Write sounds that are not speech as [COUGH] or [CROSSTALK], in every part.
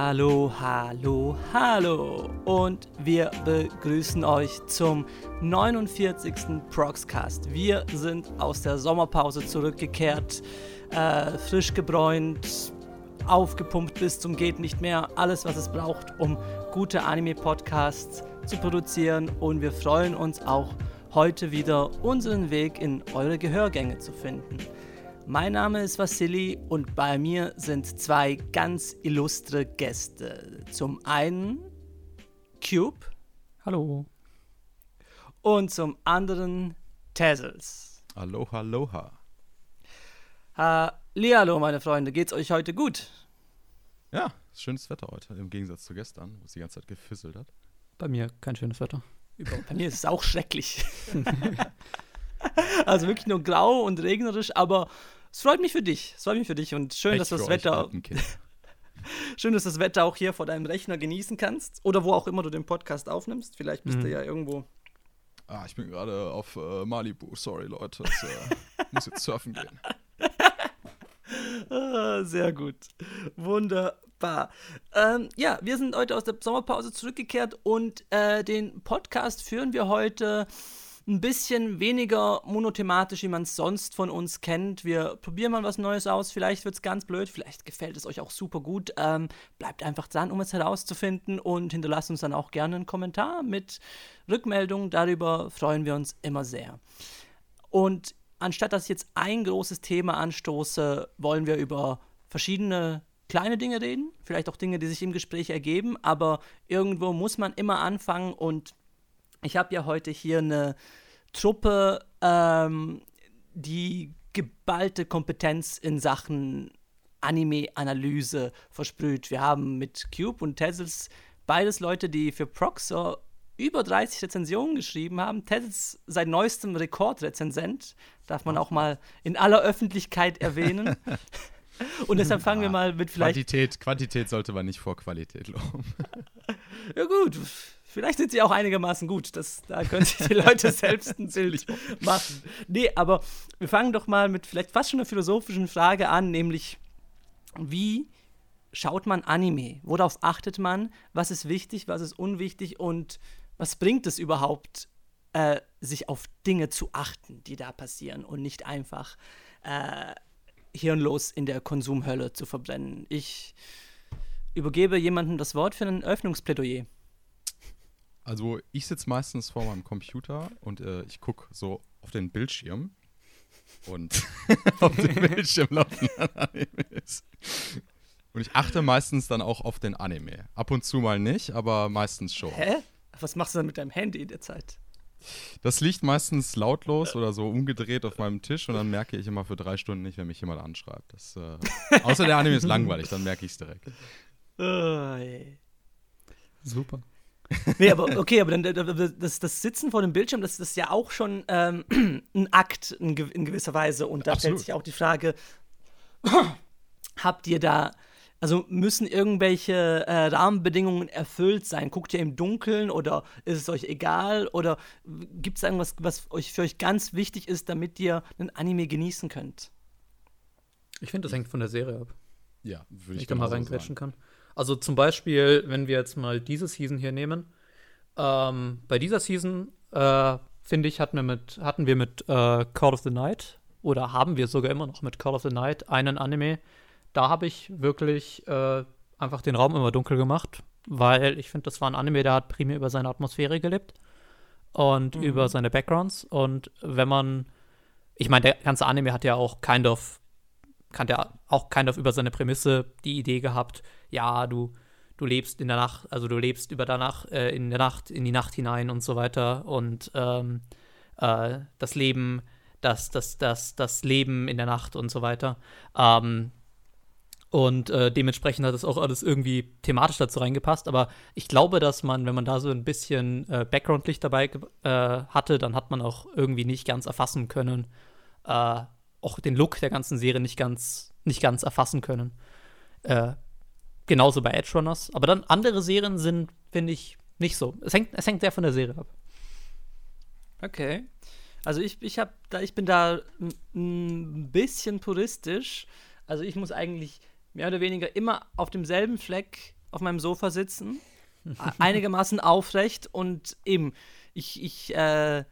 Hallo, hallo, hallo und wir begrüßen euch zum 49. Proxcast. Wir sind aus der Sommerpause zurückgekehrt, äh, frisch gebräunt, aufgepumpt bis zum geht nicht mehr, alles was es braucht, um gute Anime-Podcasts zu produzieren und wir freuen uns auch heute wieder unseren Weg in eure Gehörgänge zu finden. Mein Name ist Vassili und bei mir sind zwei ganz illustre Gäste. Zum einen Cube. Hallo. Und zum anderen Tazzles. Aloha, aloha. Hallihallo, meine Freunde. Geht's euch heute gut? Ja, ist schönes Wetter heute, im Gegensatz zu gestern, wo es die ganze Zeit gefisselt hat. Bei mir kein schönes Wetter. Bei mir ist es auch schrecklich. [LAUGHS] also wirklich nur grau und regnerisch, aber es freut mich für dich. Es freut mich für dich und schön, Echt dass das Wetter [LAUGHS] schön, dass das Wetter auch hier vor deinem Rechner genießen kannst oder wo auch immer du den Podcast aufnimmst. Vielleicht bist Mhm. du ja irgendwo. ah, ich bin gerade auf äh, Malibu. Sorry, Leute. Ich äh, [LAUGHS] muss jetzt surfen gehen. Ah, sehr gut. Wunderbar. Ähm, ja, wir sind heute aus der Sommerpause zurückgekehrt und äh, den Podcast führen wir heute ein bisschen weniger monothematisch, wie man es sonst von uns kennt. Wir probieren mal was Neues aus. Vielleicht wird es ganz blöd, vielleicht gefällt es euch auch super gut. Ähm, bleibt einfach dran, um es herauszufinden und hinterlasst uns dann auch gerne einen Kommentar mit Rückmeldungen. Darüber freuen wir uns immer sehr. Und anstatt dass ich jetzt ein großes Thema anstoße, wollen wir über verschiedene kleine Dinge reden, vielleicht auch Dinge, die sich im Gespräch ergeben, aber irgendwo muss man immer anfangen und ich habe ja heute hier eine Truppe, ähm, die geballte Kompetenz in Sachen Anime-Analyse versprüht. Wir haben mit Cube und Tessels beides Leute, die für Proxor über 30 Rezensionen geschrieben haben. Tessels seit neuestem Rekordrezensent, darf man auch mal in aller Öffentlichkeit erwähnen. [LAUGHS] Und deshalb fangen wir mal mit vielleicht Quantität, Quantität sollte man nicht vor Qualität loben. [LAUGHS] Ja gut, vielleicht sind sie auch einigermaßen gut. Das, da können sich die Leute [LAUGHS] selbst ein Bild machen. Nee, aber wir fangen doch mal mit vielleicht fast schon einer philosophischen Frage an, nämlich wie schaut man Anime? Worauf achtet man? Was ist wichtig, was ist unwichtig und was bringt es überhaupt, äh, sich auf Dinge zu achten, die da passieren und nicht einfach äh, hirnlos in der Konsumhölle zu verbrennen? Ich übergebe jemandem das Wort für ein Öffnungsplädoyer. Also, ich sitze meistens vor meinem Computer und äh, ich gucke so auf den Bildschirm. Und [LAUGHS] auf dem Bildschirm laufen dann Animes. Und ich achte meistens dann auch auf den Anime. Ab und zu mal nicht, aber meistens schon. Hä? Was machst du dann mit deinem Handy in der Zeit? Das liegt meistens lautlos oder so umgedreht auf meinem Tisch und dann merke ich immer für drei Stunden nicht, wenn mich jemand anschreibt. Das, äh, außer der Anime ist langweilig, dann merke ich es direkt. Ui. Super. Nee, aber okay, aber dann das, das Sitzen vor dem Bildschirm, das, das ist ja auch schon ähm, [CLEARS THROAT] ein Akt in, gew- in gewisser Weise. Und da stellt Absolut. sich auch die Frage, [CLEARS THROAT] habt ihr da, also müssen irgendwelche äh, Rahmenbedingungen erfüllt sein? Guckt ihr im Dunkeln oder ist es euch egal? Oder gibt es irgendwas, was euch für euch ganz wichtig ist, damit ihr einen Anime genießen könnt? Ich finde, das hängt von der Serie ab, Ja, würde wenn ich, ich da mal sagen. kann. Also zum Beispiel, wenn wir jetzt mal diese Season hier nehmen. Ähm, bei dieser Season, äh, finde ich, hatten wir mit, hatten wir mit äh, Call of the Night oder haben wir sogar immer noch mit Call of the Night einen Anime. Da habe ich wirklich äh, einfach den Raum immer dunkel gemacht, weil ich finde, das war ein Anime, der hat primär über seine Atmosphäre gelebt und Mhm. über seine Backgrounds. Und wenn man, ich meine, der ganze Anime hat ja auch kind of, kann der auch of über seine Prämisse die Idee gehabt, ja, du, du lebst in der Nacht, also du lebst über der Nacht, äh, in der Nacht, in die Nacht hinein und so weiter. Und ähm, äh, das Leben, das, das, das, das Leben in der Nacht und so weiter. Ähm, und äh, dementsprechend hat es auch alles irgendwie thematisch dazu reingepasst. Aber ich glaube, dass man, wenn man da so ein bisschen äh, Background-Licht dabei äh, hatte, dann hat man auch irgendwie nicht ganz erfassen können, äh, auch den Look der ganzen Serie nicht ganz, nicht ganz erfassen können. Äh, genauso bei Edge Runners. Aber dann andere Serien sind, finde ich, nicht so. Es hängt, es hängt sehr von der Serie ab. Okay. Also ich, ich hab da, ich bin da ein bisschen puristisch. Also ich muss eigentlich mehr oder weniger immer auf demselben Fleck auf meinem Sofa sitzen, [LAUGHS] einigermaßen aufrecht und eben, ich, ich, äh, ich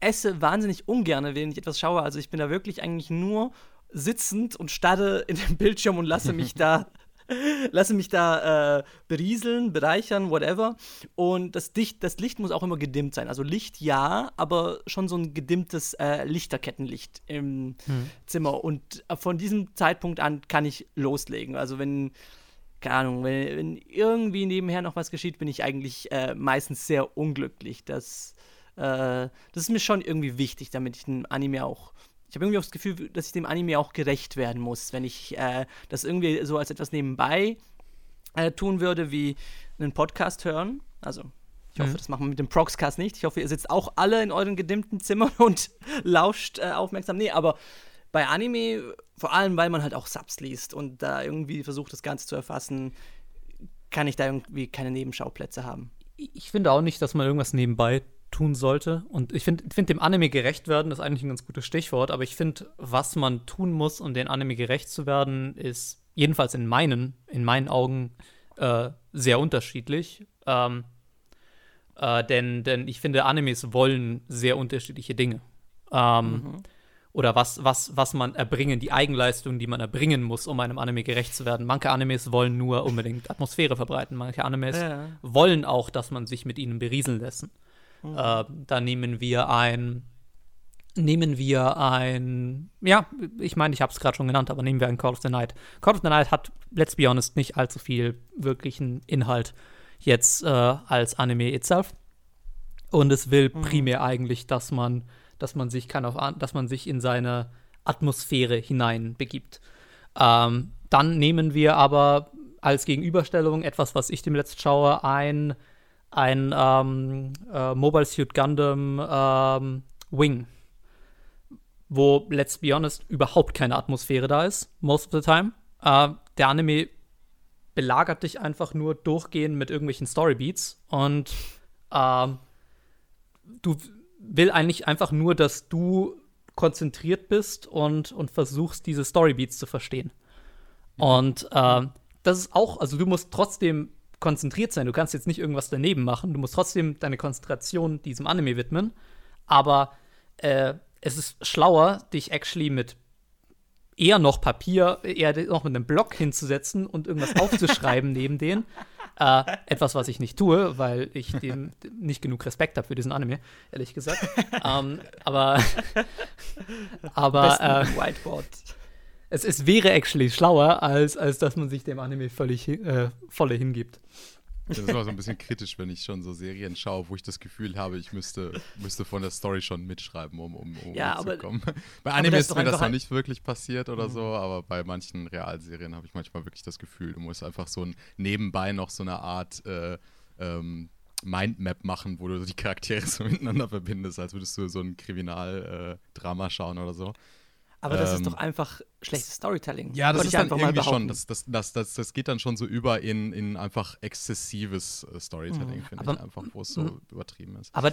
esse wahnsinnig ungern, wenn ich etwas schaue. Also ich bin da wirklich eigentlich nur sitzend und starre in den [LAUGHS] Bildschirm und lasse mich da [LAUGHS] lasse mich da äh, berieseln, bereichern, whatever. Und das, Dicht, das Licht muss auch immer gedimmt sein. Also Licht ja, aber schon so ein gedimmtes äh, Lichterkettenlicht im hm. Zimmer. Und von diesem Zeitpunkt an kann ich loslegen. Also wenn, keine Ahnung, wenn, wenn irgendwie nebenher noch was geschieht, bin ich eigentlich äh, meistens sehr unglücklich. Das, äh, das ist mir schon irgendwie wichtig, damit ich den Anime auch ich habe irgendwie auch das Gefühl, dass ich dem Anime auch gerecht werden muss, wenn ich äh, das irgendwie so als etwas nebenbei äh, tun würde, wie einen Podcast hören. Also, ich hoffe, mhm. das machen wir mit dem Proxcast nicht. Ich hoffe, ihr sitzt auch alle in euren gedimmten Zimmern [LAUGHS] und lauscht äh, aufmerksam. Nee, aber bei Anime, vor allem, weil man halt auch Subs liest und da irgendwie versucht, das Ganze zu erfassen, kann ich da irgendwie keine Nebenschauplätze haben. Ich finde auch nicht, dass man irgendwas nebenbei tun sollte. Und ich finde, find, dem Anime gerecht werden ist eigentlich ein ganz gutes Stichwort, aber ich finde, was man tun muss, um den Anime gerecht zu werden, ist jedenfalls in meinen, in meinen Augen äh, sehr unterschiedlich. Ähm, äh, denn, denn ich finde, Animes wollen sehr unterschiedliche Dinge. Ähm, mhm. Oder was, was, was man erbringen, die Eigenleistung, die man erbringen muss, um einem Anime gerecht zu werden. Manche Animes wollen nur unbedingt Atmosphäre verbreiten. Manche Animes ja. wollen auch, dass man sich mit ihnen berieseln lässt. Mhm. Äh, da nehmen wir ein, nehmen wir ein, ja, ich meine, ich habe es gerade schon genannt, aber nehmen wir ein Call of the Night. Call of the Night hat, let's be honest, nicht allzu viel wirklichen Inhalt jetzt äh, als Anime itself. Und es will mhm. primär eigentlich, dass man, dass man sich kann auf, dass man sich in seine Atmosphäre hinein begibt. Ähm, dann nehmen wir aber als Gegenüberstellung etwas, was ich dem letzt schaue, ein ein ähm, äh, Mobile Suit Gundam ähm, Wing, wo, let's be honest, überhaupt keine Atmosphäre da ist, most of the time. Äh, der Anime belagert dich einfach nur durchgehend mit irgendwelchen Storybeats und äh, du will eigentlich einfach nur, dass du konzentriert bist und, und versuchst, diese Storybeats zu verstehen. Und äh, das ist auch, also du musst trotzdem konzentriert sein. Du kannst jetzt nicht irgendwas daneben machen. Du musst trotzdem deine Konzentration diesem Anime widmen. Aber äh, es ist schlauer, dich actually mit eher noch Papier, eher noch mit einem Block hinzusetzen und irgendwas aufzuschreiben [LAUGHS] neben denen. Äh, etwas, was ich nicht tue, weil ich dem nicht genug Respekt habe für diesen Anime, ehrlich gesagt. ähm, aber [LAUGHS] aber äh, Whiteboard es, es wäre actually schlauer, als, als dass man sich dem Anime völlig äh, volle hingibt. Das ist immer so ein bisschen kritisch, wenn ich schon so Serien schaue, wo ich das Gefühl habe, ich müsste, müsste von der Story schon mitschreiben, um, um, um ja, aber, kommen. [LAUGHS] Bei Anime ist mir das noch nicht wirklich passiert oder mhm. so, aber bei manchen Realserien habe ich manchmal wirklich das Gefühl, du musst einfach so ein nebenbei noch so eine Art äh, ähm, Mindmap machen, wo du die Charaktere [LAUGHS] so miteinander verbindest, als würdest du so ein Kriminaldrama äh, schauen oder so. Aber das ist doch ähm, einfach schlechtes Storytelling. Ja, das ist dann irgendwie schon, das, das, das, das, das geht dann schon so über in, in einfach exzessives äh, Storytelling, mhm. finde ich einfach, wo es so mhm. übertrieben ist. Aber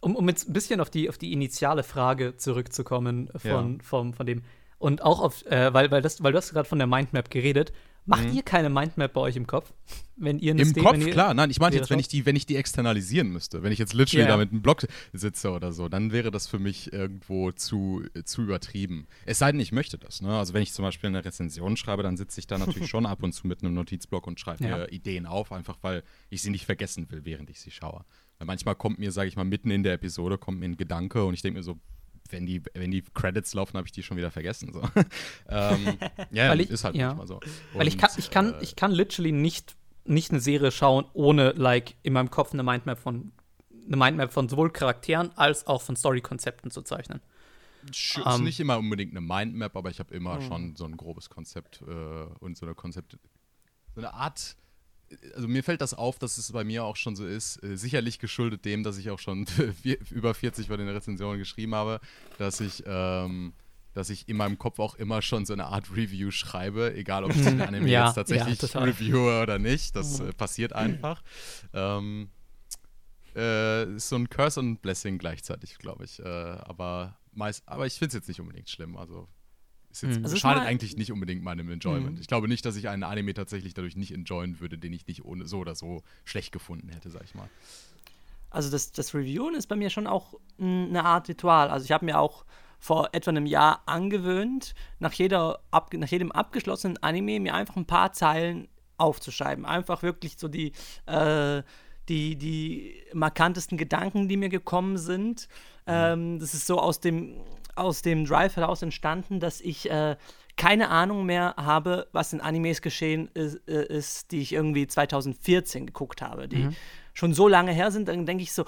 um, um jetzt ein bisschen auf die, auf die initiale Frage zurückzukommen von, ja. vom, von dem, und auch auf, äh, weil, weil, das, weil du hast gerade von der Mindmap geredet, Macht mhm. ihr keine Mindmap bei euch im Kopf? [LAUGHS] Wenn ihr Im System, Kopf, ihr, klar. Nein, ich meine jetzt, wenn ich, die, wenn ich die externalisieren müsste, wenn ich jetzt literally yeah. da mit einem Blog sitze oder so, dann wäre das für mich irgendwo zu, zu übertrieben. Es sei denn, ich möchte das. Ne? Also wenn ich zum Beispiel eine Rezension schreibe, dann sitze ich da natürlich [LAUGHS] schon ab und zu mit einem Notizblock und schreibe ja. mir Ideen auf, einfach weil ich sie nicht vergessen will, während ich sie schaue. Weil manchmal kommt mir, sage ich mal, mitten in der Episode kommt mir ein Gedanke und ich denke mir so, wenn die, wenn die Credits laufen, habe ich die schon wieder vergessen. So. [LAUGHS] ähm, ja, ich, ist halt ja. manchmal so. Und, Weil ich kann, ich kann, äh, ich kann literally nicht, nicht eine Serie schauen, ohne like in meinem Kopf eine Mindmap von eine Mindmap von sowohl Charakteren als auch von Storykonzepten zu zeichnen. Ist um, ähm, nicht immer unbedingt eine Mindmap, aber ich habe immer mhm. schon so ein grobes Konzept äh, und so eine Konzept, so eine Art also mir fällt das auf, dass es bei mir auch schon so ist, äh, sicherlich geschuldet dem, dass ich auch schon [LAUGHS] über 40 bei den Rezensionen geschrieben habe, dass ich, ähm, dass ich in meinem Kopf auch immer schon so eine Art Review schreibe, egal ob ich den [LAUGHS] Anime ja, jetzt tatsächlich ja, reviewe oder nicht, das äh, passiert einfach. Ähm, äh, ist so ein Curse und Blessing gleichzeitig, glaube ich. Äh, aber, meist, aber ich finde es jetzt nicht unbedingt schlimm, also Ist jetzt, Also es schadet eigentlich nicht unbedingt meinem Enjoyment. Mhm. Ich glaube nicht, dass ich einen Anime tatsächlich dadurch nicht enjoyen würde, den ich nicht ohne so oder so schlecht gefunden hätte, sag ich mal. Also das, das Reviewen ist bei mir schon auch eine Art Ritual. Also ich habe mir auch vor etwa einem Jahr angewöhnt, nach, jeder, ab, nach jedem abgeschlossenen Anime mir einfach ein paar Zeilen aufzuschreiben. Einfach wirklich so die, äh, die, die markantesten Gedanken, die mir gekommen sind. Ähm, das ist so aus dem, aus dem Drive heraus entstanden, dass ich äh, keine Ahnung mehr habe, was in Animes geschehen ist, äh, ist, die ich irgendwie 2014 geguckt habe, die schon so lange her sind, dann denke ich so,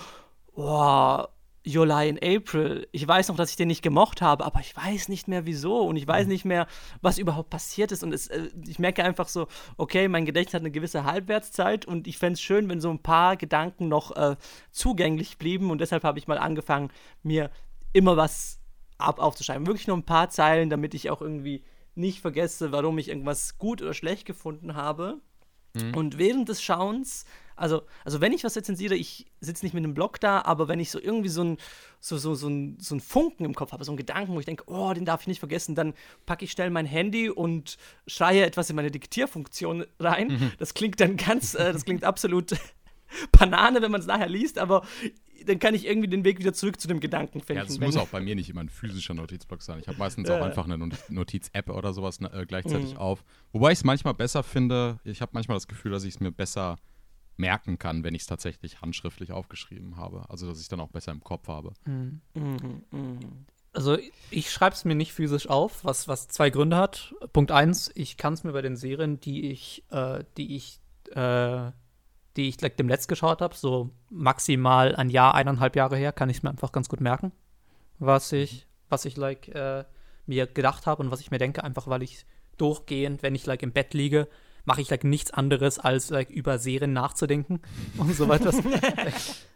boah, July in April, ich weiß noch, dass ich den nicht gemocht habe, aber ich weiß nicht mehr wieso. Und ich weiß nicht mehr, was überhaupt passiert ist. Und es, äh, ich merke einfach so, okay, mein Gedächtnis hat eine gewisse Halbwertszeit. Und ich fände es schön, wenn so ein paar Gedanken noch äh, zugänglich blieben. Und deshalb habe ich mal angefangen, mir immer was ab aufzuschreiben. Wirklich nur ein paar Zeilen, damit ich auch irgendwie nicht vergesse, warum ich irgendwas gut oder schlecht gefunden habe. Und während des Schauens, also, also wenn ich was rezensiere, ich sitze nicht mit einem Blog da, aber wenn ich so irgendwie so ein, so, so, so ein, so ein Funken im Kopf habe, so einen Gedanken, wo ich denke, oh, den darf ich nicht vergessen, dann packe ich schnell mein Handy und schreie etwas in meine Diktierfunktion rein. Das klingt dann ganz, äh, das klingt absolut [LAUGHS] [LAUGHS] Banane, wenn man es nachher liest, aber dann kann ich irgendwie den Weg wieder zurück zu dem Gedanken finden. Ja, das muss auch bei mir nicht immer ein physischer Notizblock sein. Ich habe meistens auch einfach eine Not- Notiz-App oder sowas äh, gleichzeitig Mhm. auf. Wobei ich es manchmal besser finde, ich habe manchmal das Gefühl, dass ich es mir besser merken kann, wenn ich es tatsächlich handschriftlich aufgeschrieben habe. Also, dass ich dann auch besser im Kopf habe. Mhm, mhm. Also ich schreibe es mir nicht physisch auf, was, was zwei Gründe hat. Punkt eins, ich kann es mir bei den Serien, die ich, äh, die ich, äh, die ich like, dem Letzt geschaut habe, so maximal ein Jahr, eineinhalb Jahre her, kann ich mir einfach ganz gut merken, was ich, was ich like äh, mir gedacht habe und was ich mir denke, einfach weil ich durchgehend, wenn ich like im Bett liege, mache ich like nichts anderes als like über Serien nachzudenken [LAUGHS] und so weiter. [LAUGHS]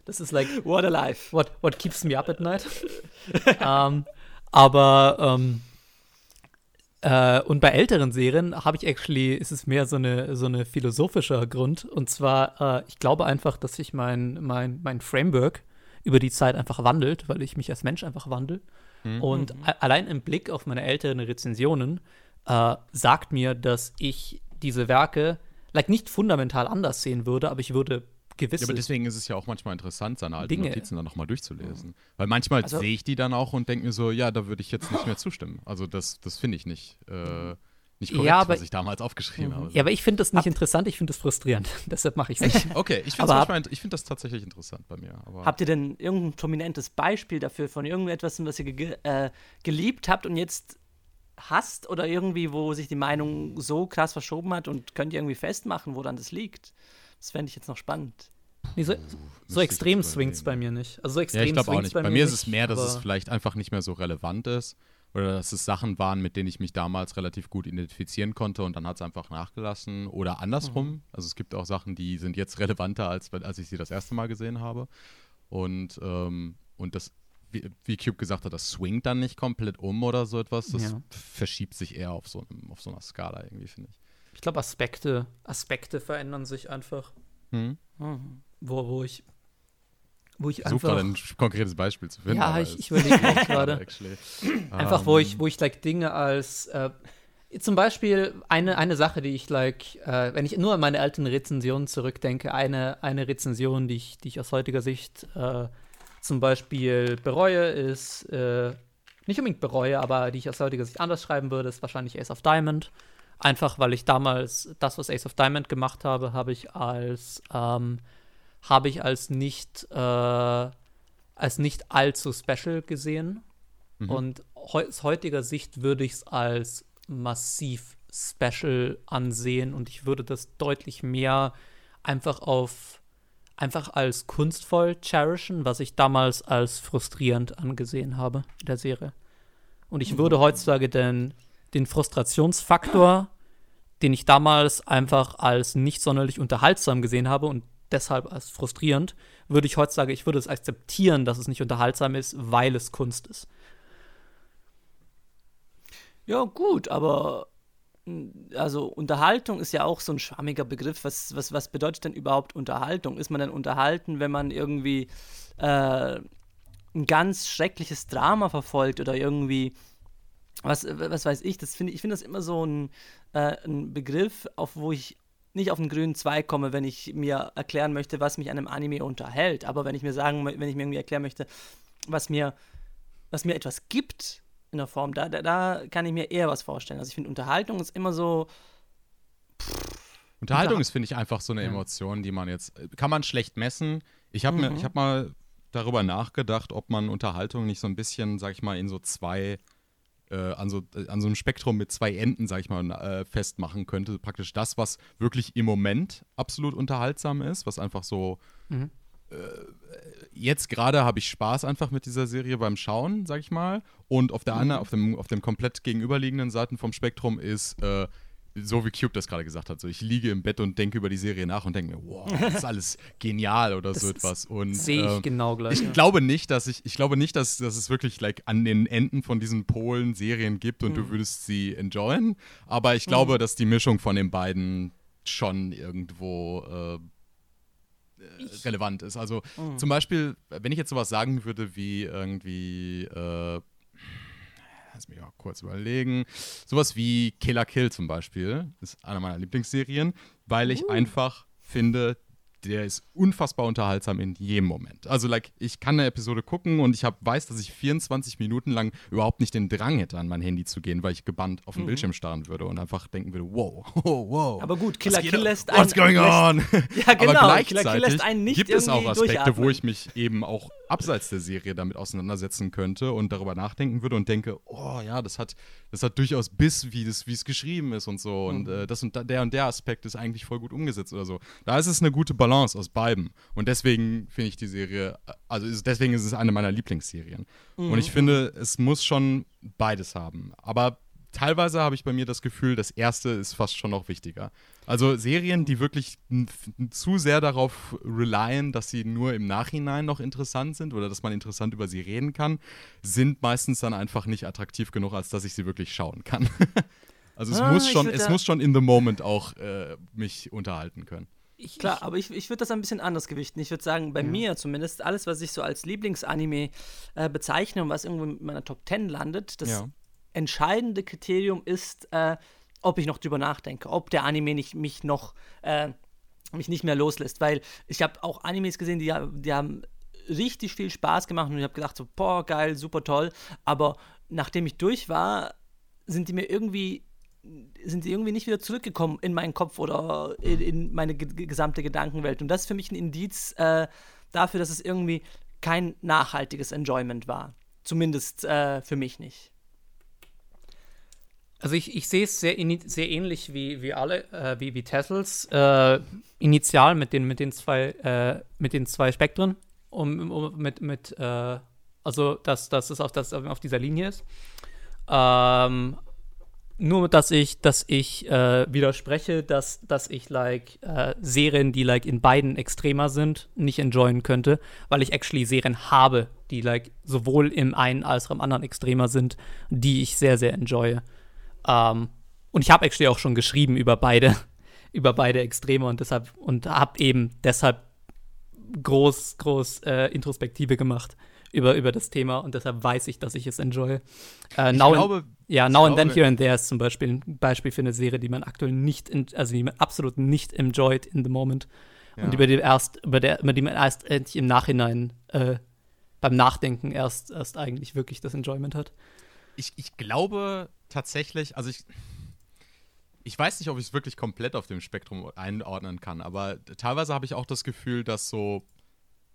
Das, ist like What a life. what, what keeps me up at night. [LAUGHS] ähm, aber ähm, äh, und bei älteren Serien habe ich actually, ist es mehr so eine so eine philosophischer Grund. Und zwar, äh, ich glaube einfach, dass sich mein, mein, mein Framework über die Zeit einfach wandelt, weil ich mich als Mensch einfach wandle. Und a- allein im Blick auf meine älteren Rezensionen äh, sagt mir, dass ich diese Werke like nicht fundamental anders sehen würde, aber ich würde gewisse Ja, aber deswegen ist es ja auch manchmal interessant, seine alten Dinge. Notizen dann nochmal durchzulesen. Weil manchmal Also- sehe ich die dann auch und denke mir so, ja, da würde ich jetzt nicht mehr zustimmen. Also das, das finde ich nicht, äh, nicht korrekt, Ja, aber- was ich damals aufgeschrieben habe. Ja, aber ich finde das nicht interessant, ich finde das frustrierend. [LAUGHS] Deshalb mache ich es nicht. Okay, ich finde find das tatsächlich interessant bei mir. Aber Habt ihr denn irgendein prominentes Beispiel dafür von irgendetwas, was ihr ge äh, geliebt habt und jetzt hasst oder irgendwie, wo sich die Meinung so krass verschoben hat und könnt ihr irgendwie festmachen, woran das liegt? Das fände ich jetzt noch spannend. Nee, so, so extrem jetzt swingt's bei mir nicht. Also so ja, extrem ich glaube auch nicht. Bei, bei mir ist es mehr, dass es vielleicht einfach nicht mehr so relevant ist. Oder dass es Sachen waren, mit denen ich mich damals relativ gut identifizieren konnte und dann hat es einfach nachgelassen. Oder andersrum. Mhm. Also es gibt auch Sachen, die sind jetzt relevanter, als, als ich sie das erste Mal gesehen habe. Und, ähm, und das, wie, wie Cube gesagt hat, das swingt dann nicht komplett um oder so etwas. Das Ja. verschiebt sich eher auf so, einem, auf so einer Skala irgendwie, finde ich. Ich glaube, Aspekte, Aspekte verändern sich einfach, Hm? Mhm. wo, wo ich, wo ich einfach, gerade ein konkretes Beispiel zu finden. Ja, ich- ich überlege [LAUGHS] auch gerade. einfach, wo Ähm, ich, wo ich like Dinge als, äh, zum Beispiel eine, eine Sache, die ich like, äh, wenn ich nur an meine alten Rezensionen zurückdenke, eine, eine Rezension, die ich, die ich aus heutiger Sicht äh, zum Beispiel bereue, ist, äh, nicht unbedingt bereue, aber die ich aus heutiger Sicht anders schreiben würde, ist wahrscheinlich Ace of Diamond. Einfach weil ich damals das, was Ace of Diamond gemacht habe, habe ich als ähm, habe ich als nicht äh, als nicht allzu special gesehen. Mhm. Und heu aus heutiger Sicht würde ich es als massiv special ansehen und ich würde das deutlich mehr einfach auf einfach als kunstvoll cherishen, was ich damals als frustrierend angesehen habe in der Serie. Und ich würde heutzutage den, den Frustrationsfaktor, den ich damals einfach als nicht sonderlich unterhaltsam gesehen habe und deshalb als frustrierend, würde ich heutzutage, ich würde es akzeptieren, dass es nicht unterhaltsam ist, weil es Kunst ist. Ja, gut, aber mh, also Unterhaltung ist ja auch so ein schwammiger Begriff. Was, was, was bedeutet denn überhaupt Unterhaltung? Ist man denn unterhalten, wenn man irgendwie äh, ein ganz schreckliches Drama verfolgt oder irgendwie was, was weiß ich, das finde ich finde das immer so ein, äh, ein Begriff, auf wo ich nicht auf den grünen Zweig komme, wenn ich mir erklären möchte, was mich an einem Anime unterhält. Aber wenn ich mir sagen, wenn ich mir irgendwie erklären möchte, was mir, was mir etwas gibt in der Form, da, da, da kann ich mir eher was vorstellen. Also ich finde, Unterhaltung ist immer so. Unterhaltung ist, finde ich, einfach so eine Ja. Emotion, die man jetzt, kann man schlecht messen. Ich habe Mhm. mir, ich habe mal darüber nachgedacht, ob man Unterhaltung nicht so ein bisschen, sag ich mal, in so zwei, äh, an, so, äh, an so einem Spektrum mit zwei Enden, sag ich mal, äh, festmachen könnte. Praktisch das, was wirklich im Moment absolut unterhaltsam ist, was einfach so Mhm. äh, jetzt gerade habe ich Spaß einfach mit dieser Serie beim Schauen, sag ich mal. Und auf der anderen, auf dem, auf dem komplett gegenüberliegenden Seiten vom Spektrum ist äh, so wie Cube das gerade gesagt hat. So, ich liege im Bett und denke über die Serie nach und denke mir, wow, [LAUGHS] das ist alles genial oder so etwas. Und Sehe ich äh, genau gleich. ich glaube nicht, dass ich, ich glaube nicht, dass, dass es wirklich like, an den Enden von diesen Polen Serien gibt und Mhm. du würdest sie enjoyen. Aber ich glaube, dass die Mischung von den beiden schon irgendwo äh, relevant ist. Also Mhm. zum Beispiel, wenn ich jetzt sowas sagen würde wie irgendwie, äh, lass mich mal kurz überlegen, sowas wie Killer Kill zum Beispiel, ist einer meiner Lieblingsserien, weil ich einfach finde, der ist unfassbar unterhaltsam in jedem Moment. Also, like, ich kann eine Episode gucken und ich hab, weiß, dass ich 24 Minuten lang überhaupt nicht den Drang hätte, an mein Handy zu gehen, weil ich gebannt auf den Bildschirm starren würde und einfach denken würde, wow, [LAUGHS] wow, wow. Aber gut, Killer geht Kill lässt What's einen- going on? [LAUGHS] Ja, genau. Aber Killer Kill gleichzeitig lässt einen nicht gibt es auch Aspekte, wo ich mich eben auch abseits der Serie damit auseinandersetzen könnte und darüber nachdenken würde und denke, oh ja, das hat, das hat durchaus Biss, wie das, wie es geschrieben ist und so. Und Mhm. äh, das und da, der und der Aspekt ist eigentlich voll gut umgesetzt oder so. Da ist es eine gute Balance aus beidem. Und deswegen finde ich die Serie, also ist, deswegen ist es eine meiner Lieblingsserien. Und Mhm. ich finde, es muss schon beides haben. Aber teilweise habe ich bei mir das Gefühl, das erste ist fast schon noch wichtiger. Also Serien, die wirklich zu sehr darauf relyen, dass sie nur im Nachhinein noch interessant sind oder dass man interessant über sie reden kann, sind meistens dann einfach nicht attraktiv genug, als dass ich sie wirklich schauen kann. [LAUGHS] also es Ah, muss schon, es muss schon in the moment auch äh, mich unterhalten können. Ich, Klar, aber ich, ich würde das ein bisschen anders gewichten. Ich würde sagen, bei mir zumindest, alles, was ich so als Lieblingsanime äh, bezeichne und was irgendwo in meiner Top 10 landet, das Ja. entscheidende Kriterium ist, äh, ob ich noch drüber nachdenke, ob der Anime nicht, mich noch äh, mich nicht mehr loslässt. Weil ich habe auch Animes gesehen, die, die haben richtig viel Spaß gemacht und ich habe gedacht, so, boah, geil, super toll. Aber nachdem ich durch war, sind die mir irgendwie sind die irgendwie nicht wieder zurückgekommen in meinen Kopf oder in, in meine ge ge- gesamte Gedankenwelt. Und das ist für mich ein Indiz äh, dafür, dass es irgendwie kein nachhaltiges Enjoyment war. Zumindest äh, für mich nicht. Also ich, ich sehe es sehr, sehr ähnlich wie, wie alle, äh, wie, wie Tessels. Äh, initial mit den, mit den zwei, äh, mit den zwei Spektren, um, um mit, mit äh, also dass, dass es auf, das, auf dieser Linie ist. Ähm, nur, dass ich, dass ich äh, widerspreche, dass, dass ich like äh, Serien, die like in beiden extremer sind, nicht enjoyen könnte, weil ich actually Serien habe, die like sowohl im einen als auch im anderen extremer sind, die ich sehr, sehr enjoye. Ähm, und ich habe actually auch schon geschrieben über beide, [LAUGHS] über beide Extreme und deshalb und habe eben deshalb groß, groß äh, Introspektive gemacht über, über das Thema und deshalb weiß ich, dass ich es enjoye. Äh, Ich now glaube, and, ja, Now and Then Here and There ist zum Beispiel ein Beispiel für eine Serie, die man aktuell nicht, in, also die man absolut nicht enjoyed in the moment Ja. und über die erst, über, der, über die man erst endlich im Nachhinein äh, beim Nachdenken erst, erst eigentlich wirklich das Enjoyment hat. ich, ich glaube tatsächlich, also ich, ich weiß nicht, ob ich es wirklich komplett auf dem Spektrum einordnen kann, aber teilweise habe ich auch das Gefühl, dass so,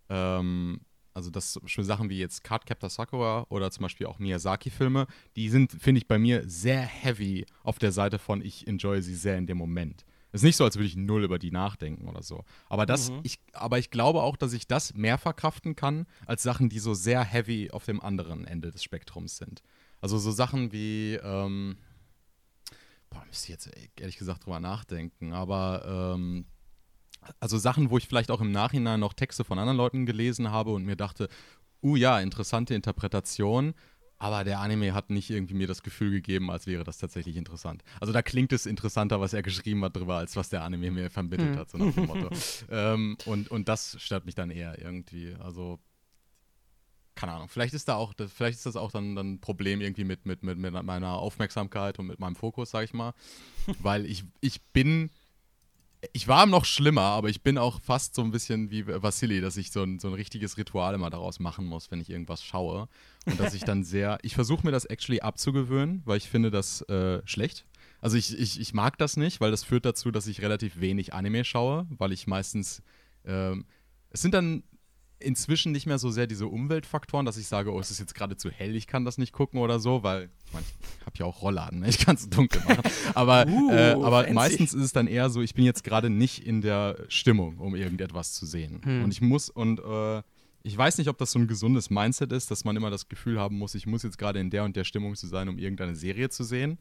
ähm, also dass zum Beispiel Sachen wie jetzt Card Captor Sakura oder zum Beispiel auch Miyazaki-Filme, die sind, finde ich, bei mir sehr heavy auf der Seite von ich enjoy sie sehr in dem Moment. Es ist nicht so, als würde ich null über die nachdenken oder so. Aber das, ich, aber ich glaube auch, dass ich das mehr verkraften kann, als Sachen, die so sehr heavy auf dem anderen Ende des Spektrums sind. Also so Sachen wie, ähm, boah, müsste ich jetzt ehrlich gesagt drüber nachdenken, aber ähm, also Sachen, wo ich vielleicht auch im Nachhinein noch Texte von anderen Leuten gelesen habe und mir dachte, uh ja, interessante Interpretation, aber der Anime hat nicht irgendwie mir das Gefühl gegeben, als wäre das tatsächlich interessant. Also da klingt es interessanter, was er geschrieben hat drüber, als was der Anime mir vermittelt hat, so nach dem Motto. [LAUGHS] ähm, und, und das stört mich dann eher irgendwie. Also keine Ahnung, vielleicht ist da auch, vielleicht ist das auch dann, dann ein Problem irgendwie mit, mit, mit, mit meiner Aufmerksamkeit und mit meinem Fokus, sag ich mal. [LAUGHS] Weil ich, ich bin, ich war noch schlimmer, aber ich bin auch fast so ein bisschen wie Vasili, dass ich so ein, so ein richtiges Ritual immer daraus machen muss, wenn ich irgendwas schaue. Und dass ich dann sehr, ich versuche mir das actually abzugewöhnen, weil ich finde das äh, schlecht. Also ich, ich, ich mag das nicht, weil das führt dazu, dass ich relativ wenig Anime schaue, weil ich meistens, ähm, es sind dann inzwischen nicht mehr so sehr diese Umweltfaktoren, dass ich sage, oh, es ist jetzt gerade zu hell, ich kann das nicht gucken oder so, weil ich, mein, ich habe ja auch Rollladen, ne? ich kann es dunkel machen. Aber, [LAUGHS] uh, äh, aber meistens ist es dann eher so, ich bin jetzt gerade nicht in der Stimmung, um irgendetwas zu sehen. Hm. Und ich muss und äh, ich weiß nicht, ob das so ein gesundes Mindset ist, dass man immer das Gefühl haben muss, ich muss jetzt gerade in der und der Stimmung zu sein, um irgendeine Serie zu sehen.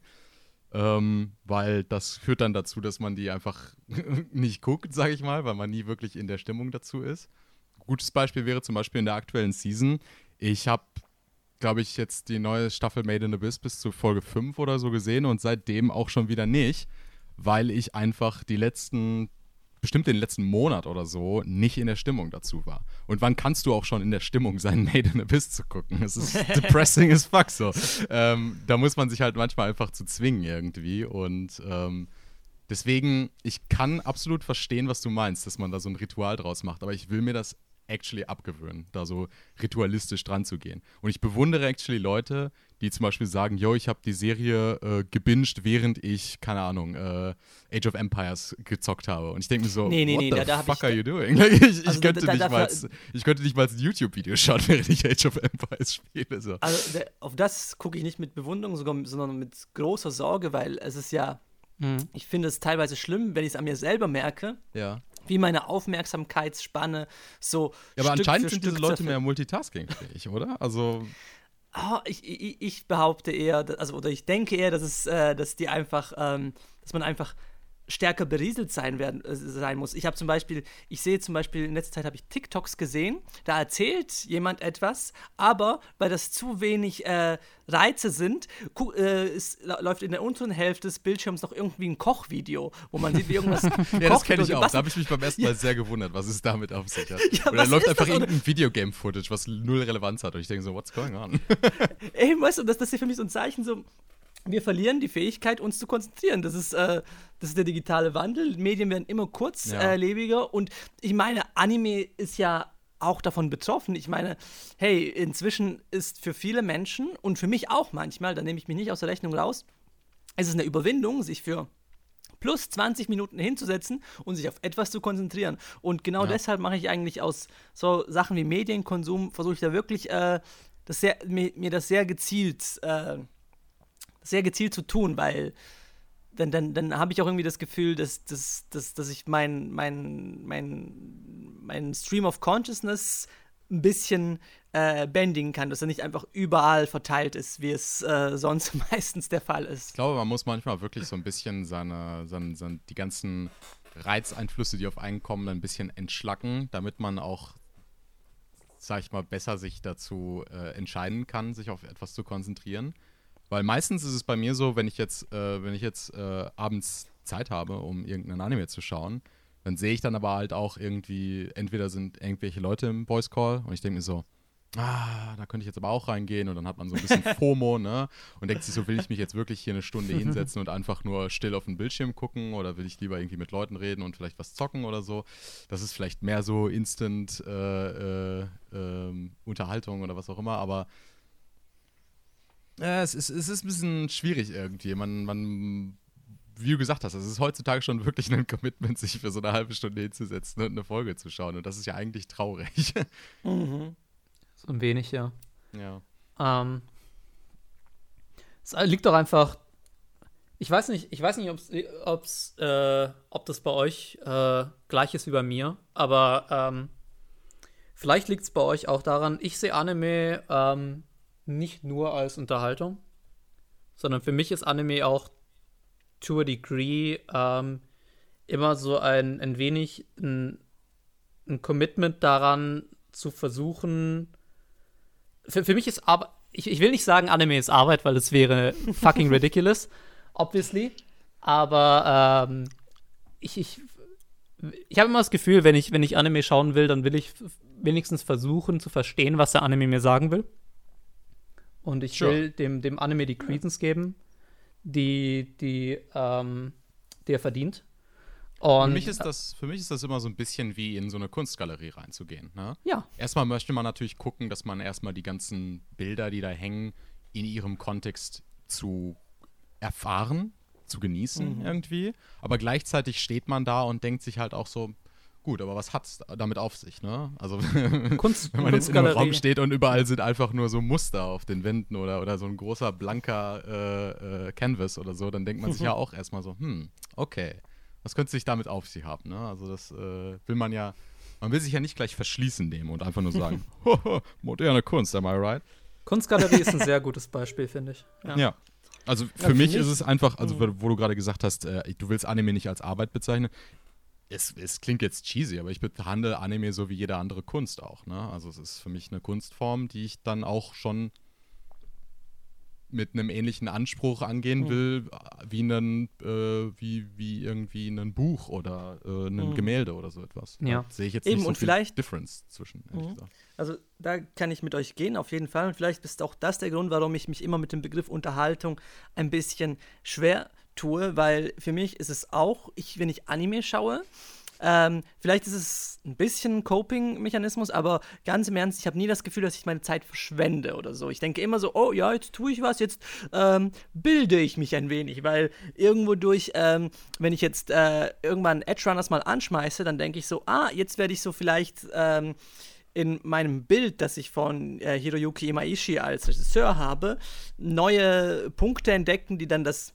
Ähm, weil das führt dann dazu, dass man die einfach [LAUGHS] nicht guckt, sage ich mal, weil man nie wirklich in der Stimmung dazu ist gutes Beispiel wäre zum Beispiel in der aktuellen Season. Ich habe, glaube ich, jetzt die neue Staffel Made in Abyss bis zu Folge 5 oder so gesehen und seitdem auch schon wieder nicht, weil ich einfach die letzten, bestimmt den letzten Monat oder so, nicht in der Stimmung dazu war. Und wann kannst du auch schon in der Stimmung sein, [LAUGHS] Made in Abyss zu gucken? Es ist [LAUGHS] depressing as fuck so. Ähm, da muss man sich halt manchmal einfach zu zwingen irgendwie und ähm, Deswegen, ich kann absolut verstehen, was du meinst, dass man da so ein Ritual draus macht, aber ich will mir das actually abgewöhnen, da so ritualistisch dran zu gehen. Und ich bewundere actually Leute, die zum Beispiel sagen, yo, ich habe die Serie äh, gebinged, während ich, keine Ahnung, äh, Age of Empires gezockt habe. Und ich denke mir so, nee, nee, what nee, the da, da fuck are ich, you doing? [LAUGHS] ich, ich, also könnte da, nicht da, mal, ich könnte nicht mal ein YouTube-Video [LAUGHS] schauen, während ich Age of Empires spiele. So. Also auf das gucke ich nicht mit Bewunderung, sogar, sondern mit großer Sorge, weil es ist ja, mhm. ich finde es teilweise schlimm, wenn ich es an mir selber merke. Ja wie meine Aufmerksamkeitsspanne so. Ja, aber Stück anscheinend sind Stück diese Leute mehr multitaskingfähig, oder? Also. Oh, ich, ich, ich, behaupte eher, also oder ich denke eher, dass es, äh, dass die einfach, ähm, dass man einfach stärker berieselt sein, werden, äh, sein muss. Ich habe zum Beispiel, ich sehe zum Beispiel, in letzter Zeit habe ich TikToks gesehen, da erzählt jemand etwas, aber weil das zu wenig äh, Reize sind, äh, es läuft in der unteren Hälfte des Bildschirms noch irgendwie ein Kochvideo, wo man sieht, wie irgendwas [LAUGHS] Ja, das kenne ich auch. Da habe ich mich beim ersten Mal ja. sehr gewundert, was es damit auf sich hat. [LAUGHS] Ja, Oder läuft einfach irgendein Videogame-Footage, was null Relevanz hat. Und ich denke so, what's going on? [LAUGHS] Ey, weißt du, das, das ist für mich so ein Zeichen, so, wir verlieren die Fähigkeit, uns zu konzentrieren. Das ist, äh, das ist der digitale Wandel. Medien werden immer kurzlebiger. Ja. Äh, und ich meine, Anime ist ja auch davon betroffen. Ich meine, hey, inzwischen ist für viele Menschen und für mich auch manchmal, da nehme ich mich nicht aus der Rechnung raus, es ist eine Überwindung, sich für plus 20 Minuten hinzusetzen und sich auf etwas zu konzentrieren. Und genau ja. deshalb mache ich eigentlich aus so Sachen wie Medienkonsum, versuche ich da wirklich äh, das sehr, mir, mir, das sehr gezielt äh, sehr gezielt zu tun, weil dann, dann, dann habe ich auch irgendwie das Gefühl, dass, dass, dass, dass ich mein, mein, mein, mein Stream of Consciousness ein bisschen äh, bändigen kann, dass er nicht einfach überall verteilt ist, wie es äh, sonst [LAUGHS] meistens der Fall ist. Ich glaube, man muss manchmal wirklich so ein bisschen seine, seine, seine, die ganzen Reizeinflüsse, die auf einen kommen, ein bisschen entschlacken, damit man auch, sag ich mal, besser sich dazu äh, entscheiden kann, sich auf etwas zu konzentrieren. Weil meistens ist es bei mir so, wenn ich jetzt, äh, wenn ich jetzt äh, abends Zeit habe, um irgendeinen Anime zu schauen, dann sehe ich dann aber halt auch irgendwie, entweder sind irgendwelche Leute im Voice Call und ich denke mir so, ah, da könnte ich jetzt aber auch reingehen und dann hat man so ein bisschen [LAUGHS] FOMO, ne? Und denkt sich so, will ich mich jetzt wirklich hier eine Stunde hinsetzen und einfach nur still auf den Bildschirm gucken oder will ich lieber irgendwie mit Leuten reden und vielleicht was zocken oder so? Das ist vielleicht mehr so Instant äh, äh, ähm, Unterhaltung oder was auch immer, aber ja, es ist, es ist ein bisschen schwierig irgendwie. Man, man, wie du gesagt hast, es ist heutzutage schon wirklich ein Commitment, sich für so eine halbe Stunde hinzusetzen und eine Folge zu schauen. Und das ist ja eigentlich traurig. Mhm. So ein wenig, ja. Ja. Ähm, es liegt doch einfach. Ich weiß nicht, ich weiß nicht, ob's, ob's, äh, ob das bei euch äh, gleich ist wie bei mir, aber ähm, vielleicht liegt es bei euch auch daran, ich sehe Anime ähm, nicht nur als Unterhaltung, sondern für mich ist Anime auch to a degree ähm, immer so ein, ein wenig ein, ein Commitment daran zu versuchen. Für, für mich ist Arbeit, ich, ich will nicht sagen, Anime ist Arbeit, weil es wäre [LAUGHS] fucking ridiculous, obviously. Aber ähm, ich, ich, ich habe immer das Gefühl, wenn ich, wenn ich Anime schauen will, dann will ich wenigstens versuchen zu verstehen, was der Anime mir sagen will. Und ich Sure. will dem, dem Anime die Credence geben, die, die, ähm, die er verdient. Und für, mich ist das, für mich ist das immer so ein bisschen wie in so eine Kunstgalerie reinzugehen. Ne? ja, Erstmal möchte man natürlich gucken, dass man erstmal die ganzen Bilder, die da hängen, in ihrem Kontext zu erfahren, zu genießen irgendwie. Aber gleichzeitig steht man da und denkt sich halt auch so, gut, aber was hat's damit auf sich, ne? Also [LAUGHS] Kunst, wenn man jetzt in einem. Raum steht und überall sind einfach nur so Muster auf den Wänden oder, oder so ein großer blanker äh, äh, Canvas oder so, dann denkt man sich ja [LAUGHS] auch erstmal so, hm, okay, was könnte sich damit auf sich haben, ne? Also das äh, will man ja, man will sich ja nicht gleich verschließen nehmen und einfach nur sagen, [LAUGHS] "Hoho, moderne Kunst, am I right? Kunstgalerie ist ein sehr gutes Beispiel, finde ich. Ja. Ja. Also für für mich ist es einfach, also wo wo du gerade gesagt hast, äh, du willst Anime nicht als Arbeit bezeichnen. Es, es klingt jetzt cheesy, aber ich behandle Anime so wie jede andere Kunst auch. Ne? Also es ist für mich eine Kunstform, die ich dann auch schon mit einem ähnlichen Anspruch angehen Mhm. will, äh, wie einen, äh, wie, wie irgendwie ein Buch oder äh, ein Mhm. Gemälde oder so etwas. Ja. Sehe ich jetzt Eben, nicht so und viel vielleicht- Difference zwischen, Mhm. Also da kann ich mit euch gehen, auf jeden Fall. Und vielleicht ist auch das der Grund, warum ich mich immer mit dem Begriff Unterhaltung ein bisschen schwer tue, weil für mich ist es auch, ich, wenn ich Anime schaue, ähm, vielleicht ist es ein bisschen ein Coping-Mechanismus, aber ganz im Ernst, ich habe nie das Gefühl, dass ich meine Zeit verschwende oder so. Ich denke immer so, oh ja, jetzt tue ich was, jetzt ähm, bilde ich mich ein wenig, weil irgendwo durch, ähm, wenn ich jetzt äh, irgendwann Edge Runners mal anschmeiße, dann denke ich so, ah, jetzt werde ich so vielleicht ähm, in meinem Bild, das ich von äh, Hiroyuki Imaishi als Regisseur habe, neue Punkte entdecken, die dann das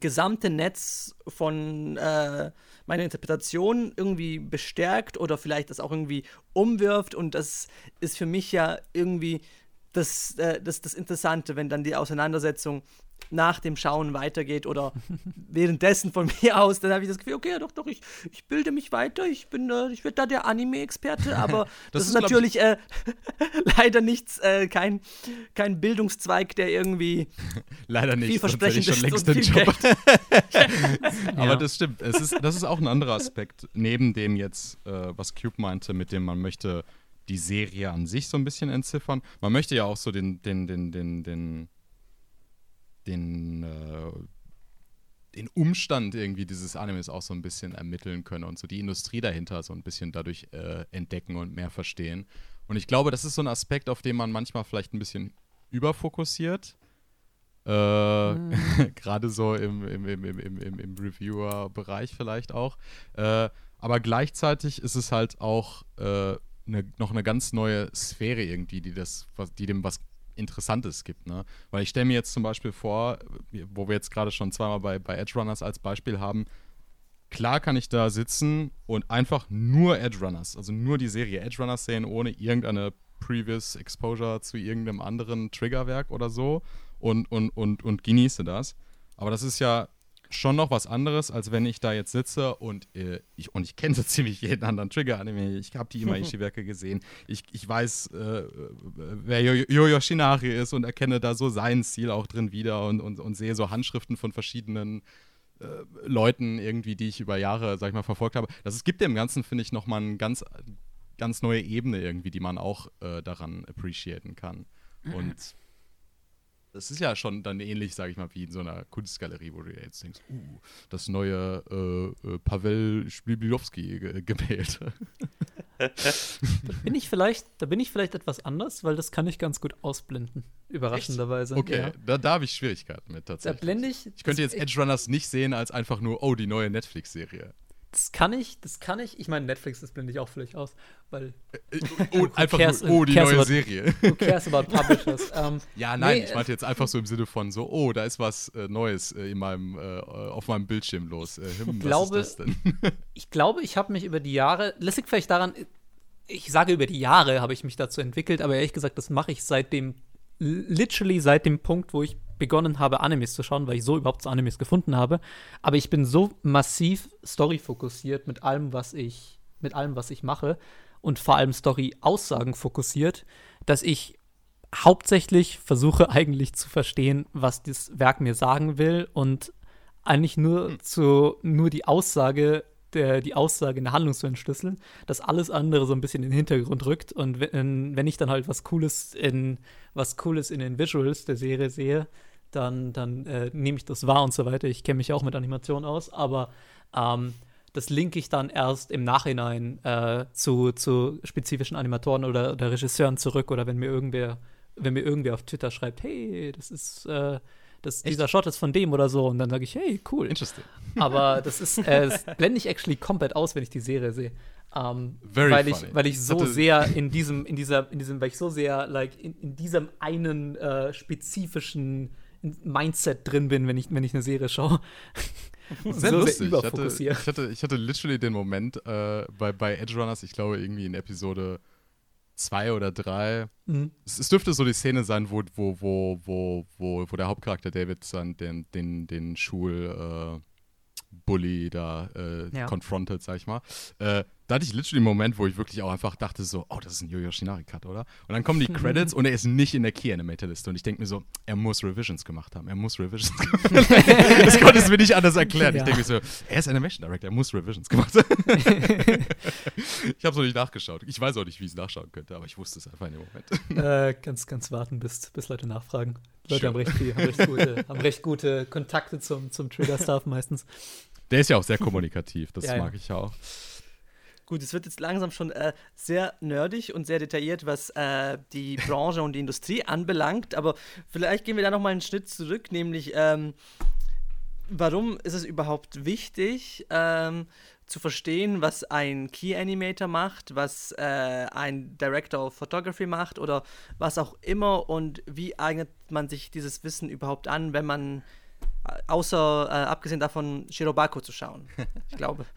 gesamte Netz von äh, meiner Interpretation irgendwie bestärkt oder vielleicht das auch irgendwie umwirft. Und das ist für mich ja irgendwie das, äh, das, das Interessante, wenn dann die Auseinandersetzung nach dem Schauen weitergeht oder [LAUGHS] währenddessen von mir aus, dann habe ich das Gefühl, okay, ja, doch, doch, ich, ich bilde mich weiter, ich bin, äh, ich werde da der Anime-Experte, [LAUGHS] aber das, Das ist, ich- natürlich äh, [LAUGHS] leider nichts, äh, kein, kein Bildungszweig, der irgendwie Leider nicht. vielversprechend schon ist längst und den Job. Aber Ja. das stimmt. Es ist, das ist auch ein anderer Aspekt, neben dem jetzt, äh, was Cube meinte, mit dem man möchte die Serie an sich so ein bisschen entziffern. Man möchte ja auch so den, den, den, den, den, den, äh, den Umstand irgendwie dieses Animes auch so ein bisschen ermitteln können und so die Industrie dahinter so ein bisschen dadurch äh, entdecken und mehr verstehen. Und ich glaube, das ist so ein Aspekt, auf den man manchmal vielleicht ein bisschen überfokussiert. Äh, [LAUGHS] Gerade so im, im, im, im, im, im, im Reviewer-Bereich vielleicht auch. Äh, aber gleichzeitig ist es halt auch äh, ne, noch eine ganz neue Sphäre irgendwie, die, das, was, die dem was Interessantes gibt. Ne? Weil ich stelle mir jetzt zum Beispiel vor, wo wir jetzt gerade schon zweimal bei, bei Edge Runners als Beispiel haben, klar kann ich da sitzen und einfach nur Edge Runners, also nur die Serie Edge Runners sehen, ohne irgendeine Previous Exposure zu irgendeinem anderen Triggerwerk oder so und, und, und, und genieße das. Aber das ist ja schon noch was anderes, als wenn ich da jetzt sitze und äh, ich, und ich kenne so [LAUGHS] ziemlich jeden anderen Trigger-Anime. Ich habe die Imaishi-Werke [LAUGHS] gesehen. Ich, ich weiß, äh, wer Yo- Yo Yoshinari ist und erkenne da so seinen Stil auch drin wieder und, und, und sehe so Handschriften von verschiedenen äh, Leuten irgendwie, die ich über Jahre, sag ich mal, verfolgt habe. Das es gibt dem Ganzen, finde ich, nochmal eine ganz, ganz neue Ebene irgendwie, die man auch äh, daran appreciaten kann. Und das ist ja schon dann ähnlich, sage ich mal, wie in so einer Kunstgalerie, wo du jetzt denkst, uh, das neue äh, äh, Pavel Spibilowski-Gemälde. Bin ich vielleicht, da bin ich vielleicht etwas anders, weil das kann ich ganz gut ausblenden. Überraschenderweise. Okay, Ja. da, da habe ich Schwierigkeiten mit Da tatsächlich. blende ich. ich könnte jetzt Edge Runners nicht sehen als einfach nur, oh, die neue Netflix-Serie. Das kann ich, das kann ich. Ich meine, Netflix, das blende ich auch völlig aus, weil Äh, [LAUGHS] oh, einfach cares- nur, oh, die neue about- Serie. who cares about publishers? [LAUGHS] ähm, Ja, nein, Nee, ich meinte jetzt einfach so im Sinne von so, oh, da ist was äh, Neues äh, in meinem, äh, auf meinem Bildschirm los. Äh, hm, glaube- was ist das denn? [LAUGHS] ich glaube, ich habe mich über die Jahre, das liegt vielleicht daran, ich sage über die Jahre habe ich mich dazu entwickelt, aber ehrlich gesagt, das mache ich seit dem, literally seit dem Punkt, wo ich begonnen habe, Animes zu schauen, weil ich so überhaupt zu Animes gefunden habe. Aber ich bin so massiv Story-fokussiert mit allem, was ich, mit allem, was ich mache und vor allem Story-Aussagen fokussiert, dass ich hauptsächlich versuche [LAUGHS] eigentlich zu verstehen, was das Werk mir sagen will und eigentlich nur zu nur die Aussage der, die Aussage in der Handlung zu entschlüsseln, dass alles andere so ein bisschen in den Hintergrund rückt. Und wenn, wenn ich dann halt was Cooles in was Cooles in den Visuals der Serie sehe, dann, dann äh, nehme ich das wahr und so weiter. Ich kenne mich auch mit Animation aus, aber ähm, das linke ich dann erst im Nachhinein äh, zu, zu spezifischen Animatoren oder, oder Regisseuren zurück oder wenn mir irgendwer, wenn mir irgendwer auf Twitter schreibt, hey, das ist äh, das, dieser Shot ist von dem oder so. Und dann sage ich, hey, cool. Interesting. Aber [LAUGHS] das ist, äh, das blende ich actually komplett aus, wenn ich die Serie sehe. Um, Very weil funny. ich, weil ich so Hatte- sehr in diesem, in dieser, in diesem, weil ich so sehr like in, in diesem einen äh, spezifischen Mindset drin bin, wenn ich, wenn ich eine Serie schaue. [LAUGHS] Sehr so lustig. sehr Ich hatte, ich, hatte, ich hatte literally den Moment äh, bei, bei Edge Runners, ich glaube irgendwie in Episode zwei oder drei. Mhm. Es, es dürfte so die Szene sein, wo, wo, wo, wo, wo, wo der Hauptcharakter David dann den, den, den Schul äh, Bully da äh, Ja. confronted, sag ich mal. Äh, da hatte ich literally einen Moment, wo ich wirklich auch einfach dachte so, oh, das ist ein Yo-Yo Shinari-Cut, oder? Und dann kommen die [LAUGHS] Credits und er ist nicht in der Key-Animator-Liste. Und ich denke mir so, er muss Revisions gemacht haben. Er muss Revisions gemacht haben. [LAUGHS] das konnte es mir nicht anders erklären. Ich Ja. denke mir so, er ist Animation Director, er muss Revisions gemacht haben. [LAUGHS] ich habe es noch nicht nachgeschaut. Ich weiß auch nicht, wie ich es nachschauen könnte, aber ich wusste es einfach in dem Moment. äh, ganz, ganz warten, bis, bis Leute nachfragen. Leute haben recht, viel, haben, recht gute, haben recht gute Kontakte zum, zum Trigger-Staff meistens. Der ist ja auch sehr kommunikativ, das [LAUGHS] Ja, ja. mag ich auch. Gut, es wird jetzt langsam schon äh, sehr nerdig und sehr detailliert, was äh, die Branche und die Industrie anbelangt. Aber vielleicht gehen wir da noch mal einen Schritt zurück, nämlich ähm, warum ist es überhaupt wichtig ähm, zu verstehen, was ein Key Animator macht, was äh, ein Director of Photography macht oder was auch immer und wie eignet man sich dieses Wissen überhaupt an, wenn man äh, außer äh, abgesehen davon Shirobako zu schauen. Ich glaube. [LAUGHS]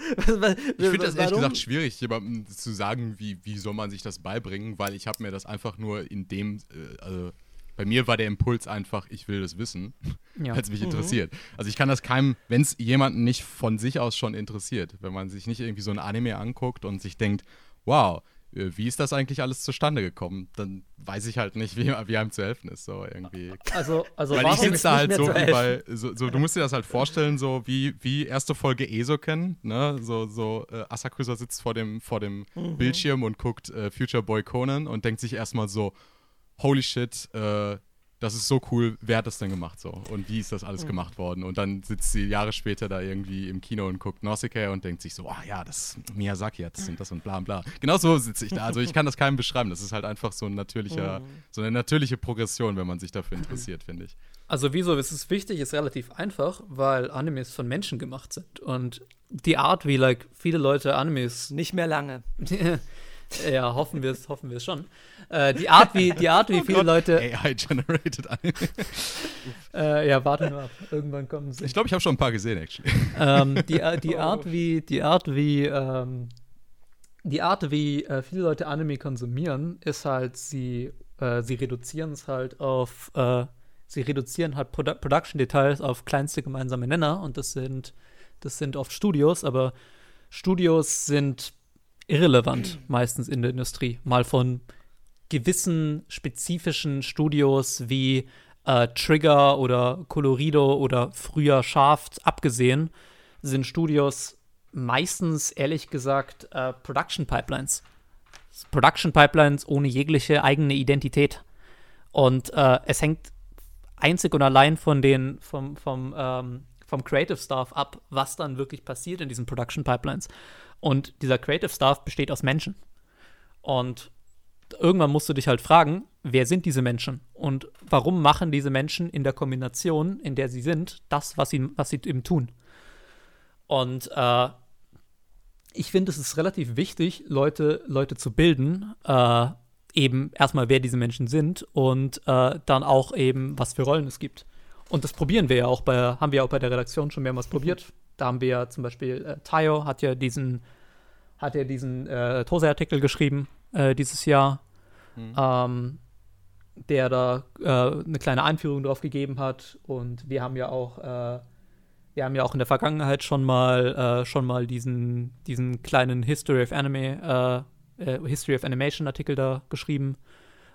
Ich finde das ehrlich gesagt schwierig, jemandem zu sagen, wie, wie soll man sich das beibringen, weil ich habe mir das einfach nur in dem, äh, also bei mir war der Impuls einfach, ich will das wissen, [LAUGHS] Ja. weil es mich interessiert. Also ich kann das keinem, wenn es jemanden nicht von sich aus schon interessiert, wenn man sich nicht irgendwie so ein Anime anguckt und sich denkt, wow, äh, wie ist das eigentlich alles zustande gekommen, dann weiß ich halt nicht, [LAUGHS] wie, wie einem zu helfen ist, so irgendwie. Also, also Weil ich sitze da halt so wie bei, so, so, du musst dir das halt vorstellen, so wie, wie erste Folge Esoken, ne? So, so äh, Asakusa sitzt vor dem, vor dem Bildschirm und guckt äh, Future Boy Conan und denkt sich erstmal so, holy shit, äh, das ist so cool, wer hat das denn gemacht so? Und wie ist das alles gemacht worden? Und dann sitzt sie Jahre später da irgendwie im Kino und guckt Nausicaa und denkt sich so, ah ja, das Miyazaki hat das und das und bla bla. Genau so sitze ich da. Also ich kann das keinem beschreiben. Das ist halt einfach so ein natürlicher, so eine natürliche Progression, wenn man sich dafür interessiert, finde ich. Also wieso ist es wichtig, ist relativ einfach, weil Animes von Menschen gemacht sind. Und die Art, wie like viele Leute Animes Nicht mehr lange. [LAUGHS] [LAUGHS] ja, hoffen wir es, hoffen wir es schon. Äh, die Art, wie, die Art, wie viele Leute. [LAUGHS] AI-generated. [LAUGHS] Äh, ja, warte nur ab. Irgendwann kommen sie. Ich glaube, ich habe schon ein paar gesehen, actually. ähm, die, äh, die Art, wie, die Art, wie, ähm, die Art, wie äh, viele Leute Anime konsumieren, ist halt, sie, äh, sie reduzieren es halt auf, äh, sie reduzieren halt Produ Production-Details auf kleinste gemeinsame Nenner und das sind, das sind oft Studios, aber Studios sind irrelevant meistens in der Industrie. Mal von gewissen spezifischen Studios wie äh, Trigger oder Colorido oder früher Shaft abgesehen, sind Studios meistens, ehrlich gesagt, äh, Production Pipelines. Production Pipelines ohne jegliche eigene Identität. Und äh, es hängt einzig und allein von den, vom, vom, ähm, vom Creative Staff ab, was dann wirklich passiert in diesen Production Pipelines. Und dieser Creative Staff besteht aus Menschen. Und irgendwann musst du dich halt fragen, wer sind diese Menschen und warum machen diese Menschen in der Kombination, in der sie sind, das, was sie, was sie eben tun. Und äh, ich finde, es ist relativ wichtig, Leute, Leute zu bilden, äh, eben erstmal, wer diese Menschen sind und äh, dann auch eben, was für Rollen es gibt. Und das probieren wir ja auch bei, haben wir ja auch bei der Redaktion schon mehrmals probiert. Da haben wir ja zum Beispiel, äh, Tayo hat ja diesen, hat ja diesen äh, Tose-Artikel geschrieben äh, dieses Jahr, ähm, der da äh, eine kleine Einführung drauf gegeben hat. Und wir haben ja auch, äh, wir haben ja auch in der Vergangenheit schon mal, äh, schon mal diesen, diesen kleinen History of Anime, äh, History of Animation Artikel da geschrieben,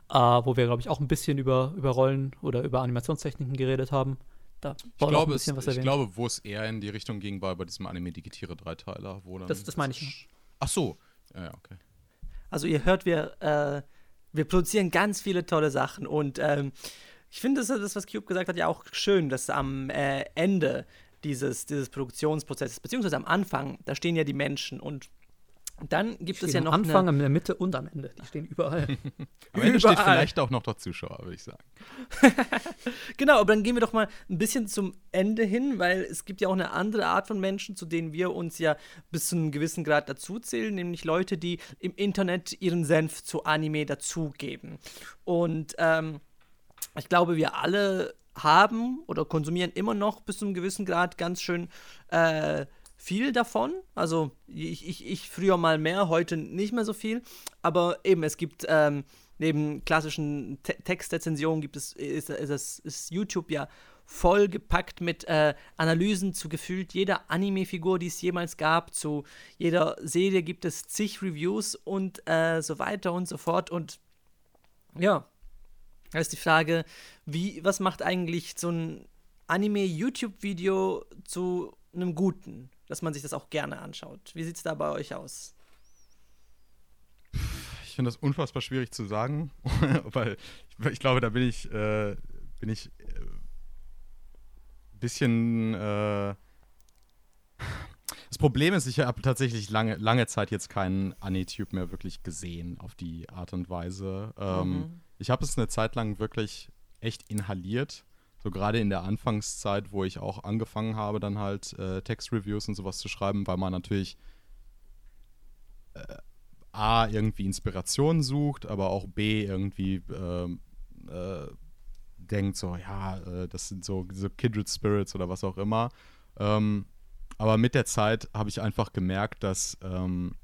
äh, wo wir, glaube ich, auch ein bisschen über, über Rollen oder über Animationstechniken geredet haben. Da Ich Paul auch glaube, ein es, bisschen was ich erwähnt. glaube, wo es eher in die Richtung ging, war bei diesem Anime Digitiere Dreiteiler, wo dann. Das- das meine ich. Ach so. Ja, okay. Also ihr hört, wir, äh, wir produzieren ganz viele tolle Sachen und ähm, ich finde das, das, was Cube gesagt hat, ja auch schön, dass am äh, Ende dieses, dieses Produktionsprozesses, beziehungsweise am Anfang, da stehen ja die Menschen und dann gibt es ja am noch Anfang, eine, in der Mitte und am Ende. Die stehen überall. Am Ende steht Überall. vielleicht auch noch der Zuschauer, würde ich sagen. [LAUGHS] Genau, aber dann gehen wir doch mal ein bisschen zum Ende hin, weil es gibt ja auch eine andere Art von Menschen, zu denen wir uns ja bis zu einem gewissen Grad dazuzählen, nämlich Leute, die im Internet ihren Senf zu Anime dazugeben. Und ähm, ich glaube, wir alle haben oder konsumieren immer noch bis zu einem gewissen Grad ganz schön äh, viel davon. Also ich, ich, ich früher mal mehr, heute nicht mehr so viel. Aber eben, es gibt ähm, neben klassischen Te Textrezensionen gibt es, ist, ist, ist, YouTube ja vollgepackt mit äh, Analysen zu gefühlt jeder Anime-Figur, die es jemals gab. Zu jeder Serie gibt es zig Reviews und äh, so weiter und so fort. Und ja, da ist die Frage, wie, was macht eigentlich so ein Anime-YouTube-Video zu einem guten, dass man sich das auch gerne anschaut? Wie sieht es da bei euch aus? Ich finde das unfassbar schwierig zu sagen, [LAUGHS] weil ich, ich glaube, da bin ich, äh, bin ich äh, bisschen. Äh, das Problem ist, ich habe tatsächlich lange, lange Zeit jetzt keinen Anitube mehr wirklich gesehen auf die Art und Weise. Ähm, Mhm. Ich habe es eine Zeit lang wirklich echt inhaliert. So gerade in der Anfangszeit, wo ich auch angefangen habe, dann halt äh, Textreviews und sowas zu schreiben, weil man natürlich A, irgendwie Inspiration sucht, aber auch B, irgendwie ähm, äh, denkt so, ja, äh, das sind so, so Kindred Spirits oder was auch immer. Ähm, aber mit der Zeit habe ich einfach gemerkt, dass, ähm,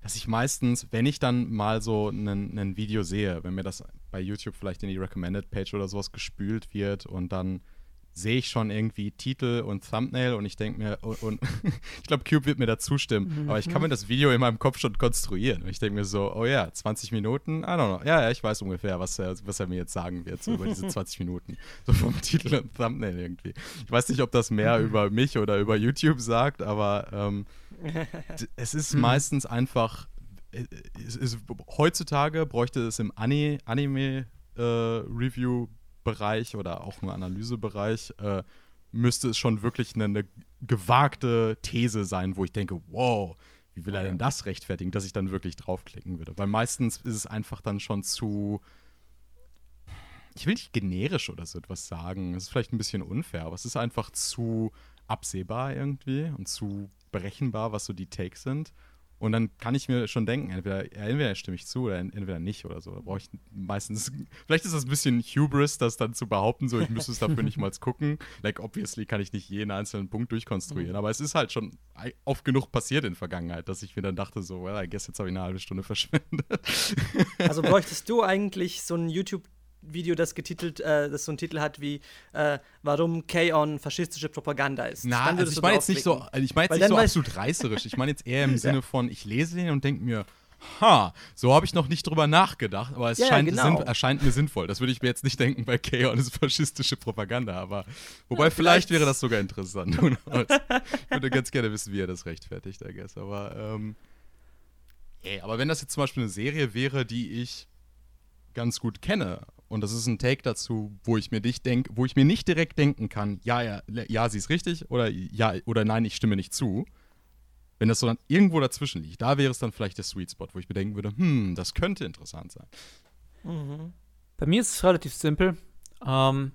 dass ich meistens, wenn ich dann mal so ein Video sehe, wenn mir das bei YouTube vielleicht in die Recommended Page oder sowas gespült wird und dann sehe ich schon irgendwie Titel und Thumbnail und ich denke mir, und, und [LAUGHS] ich glaube, Cube wird mir da zustimmen, aber ich kann mir das Video in meinem Kopf schon konstruieren. Und ich denke mir so, oh ja, 20 Minuten, I don't know. Ja, ja, ich weiß ungefähr, was er, was er mir jetzt sagen wird, so über diese [LAUGHS] 20 Minuten. So vom Titel und Thumbnail irgendwie. Ich weiß nicht, ob das mehr über mich oder über YouTube sagt, aber ähm, [LAUGHS] es ist meistens einfach, äh, es ist, heutzutage bräuchte es im Ani- Anime-Review-Bereich oder auch im Analysebereich, äh, müsste es schon wirklich eine, eine gewagte These sein, wo ich denke, wow, wie will er denn das rechtfertigen, dass ich dann wirklich draufklicken würde? Weil meistens ist es einfach dann schon zu, ich will nicht generisch oder so etwas sagen, es ist vielleicht ein bisschen unfair, aber es ist einfach zu absehbar irgendwie und zu berechenbar, was so die Takes sind. Und dann kann ich mir schon denken, entweder, entweder stimme ich zu oder en- entweder nicht oder so. Da brauche ich meistens, [LAUGHS] vielleicht ist das ein bisschen Hubris, das dann zu behaupten, so ich müsste es dafür nicht mal gucken. Like, obviously kann ich nicht jeden einzelnen Punkt durchkonstruieren, aber es ist halt schon oft genug passiert in der Vergangenheit, dass ich mir dann dachte, so, well, I guess jetzt habe ich eine halbe Stunde [LAUGHS] verschwendet. Also bräuchtest du eigentlich so ein YouTube-Video, das getitelt, äh, das so einen Titel hat wie äh, Warum K-On faschistische Propaganda ist? Na, Dann also ich meine jetzt nicht so, draufklicken. ich meine jetzt Weil nicht so absolut reißerisch. Ich meine jetzt eher im [LAUGHS] Sinne von, ich lese den und denke mir, ha, so habe ich noch nicht drüber nachgedacht, aber es Ja, scheint, genau. sinn, erscheint mir sinnvoll. Das würde ich mir jetzt nicht denken bei Chaos ist faschistische Propaganda, aber wobei Ja, vielleicht, vielleicht- wäre das sogar interessant. [LAUGHS] Ich würde ganz gerne wissen, wie er das rechtfertigt, I guess. Aber, ähm, ey, aber wenn das jetzt zum Beispiel eine Serie wäre, die ich ganz gut kenne und das ist ein Take dazu, wo ich mir nicht denk, wo ich mir nicht direkt denken kann, ja, ja, ja, sie ist richtig oder ja oder nein, ich stimme nicht zu. Wenn das so dann irgendwo dazwischen liegt, da wäre es dann vielleicht der Sweet Spot, wo ich mir denken würde, hm, das könnte interessant sein. Bei mir ist es relativ simpel. Ähm,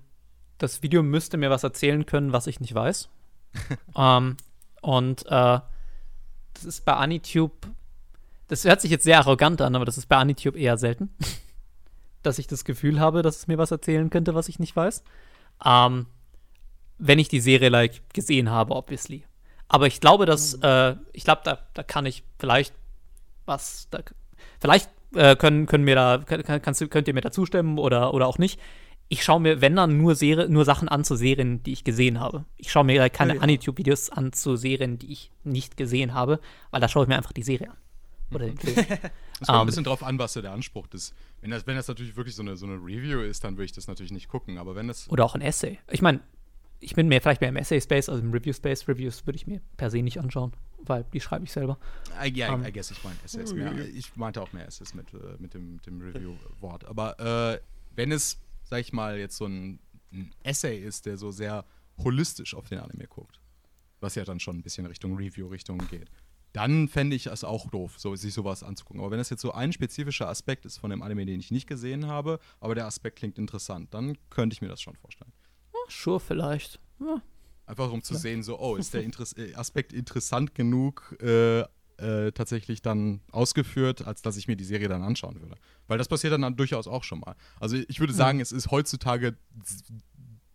das Video müsste mir was erzählen können, was ich nicht weiß. [LAUGHS] ähm, und äh, das ist bei Anitube, das hört sich jetzt sehr arrogant an, aber das ist bei Anitube eher selten, dass ich das Gefühl habe, dass es mir was erzählen könnte, was ich nicht weiß. Ähm, wenn ich die Serie like gesehen habe, obviously. Aber ich glaube, dass, äh, ich glaube, da, da kann ich vielleicht was, da, vielleicht äh, können, können mir da, kann, kannst, könnt ihr mir da zustimmen oder, oder auch nicht. Ich schaue mir, wenn dann, nur, Serie, nur Sachen an zu Serien, die ich gesehen habe. Ich schaue mir keine Ja, ja. Anitube-Videos an zu Serien, die ich nicht gesehen habe, weil da schaue ich mir einfach die Serie an. Oder den Film. [LAUGHS] Es kommt Ähm, ein bisschen drauf an, was der Anspruch ist. Wenn das, wenn das natürlich wirklich so eine, so eine Review ist, dann würde ich das natürlich nicht gucken. Aber wenn das. Oder auch ein Essay. Ich meine, ich bin mehr vielleicht mehr im Essay-Space, also im Review-Space. Reviews würde ich mir per se nicht anschauen, weil die schreibe ich selber. I, ja, Ähm, I guess ich meine Essays mehr. Ich meinte auch mehr Essays mit, äh, mit dem, dem Review-Wort. Aber äh, wenn es, sag ich mal, jetzt so ein, ein Essay ist, der so sehr holistisch auf den Anime guckt, was ja dann schon ein bisschen Richtung Review-Richtung geht, dann fände ich es auch doof, so, sich sowas anzugucken. Aber wenn das jetzt so ein spezifischer Aspekt ist von dem Anime, den ich nicht gesehen habe, aber der Aspekt klingt interessant, dann könnte ich mir das schon vorstellen. Sure, vielleicht. Ja. Einfach um zu sehen, so, oh, ist der [LAUGHS] Interess äh, Aspekt interessant genug äh, äh, tatsächlich dann ausgeführt, als dass ich mir die Serie dann anschauen würde. Weil das passiert dann, durchaus auch schon mal. Also ich würde sagen, es ist heutzutage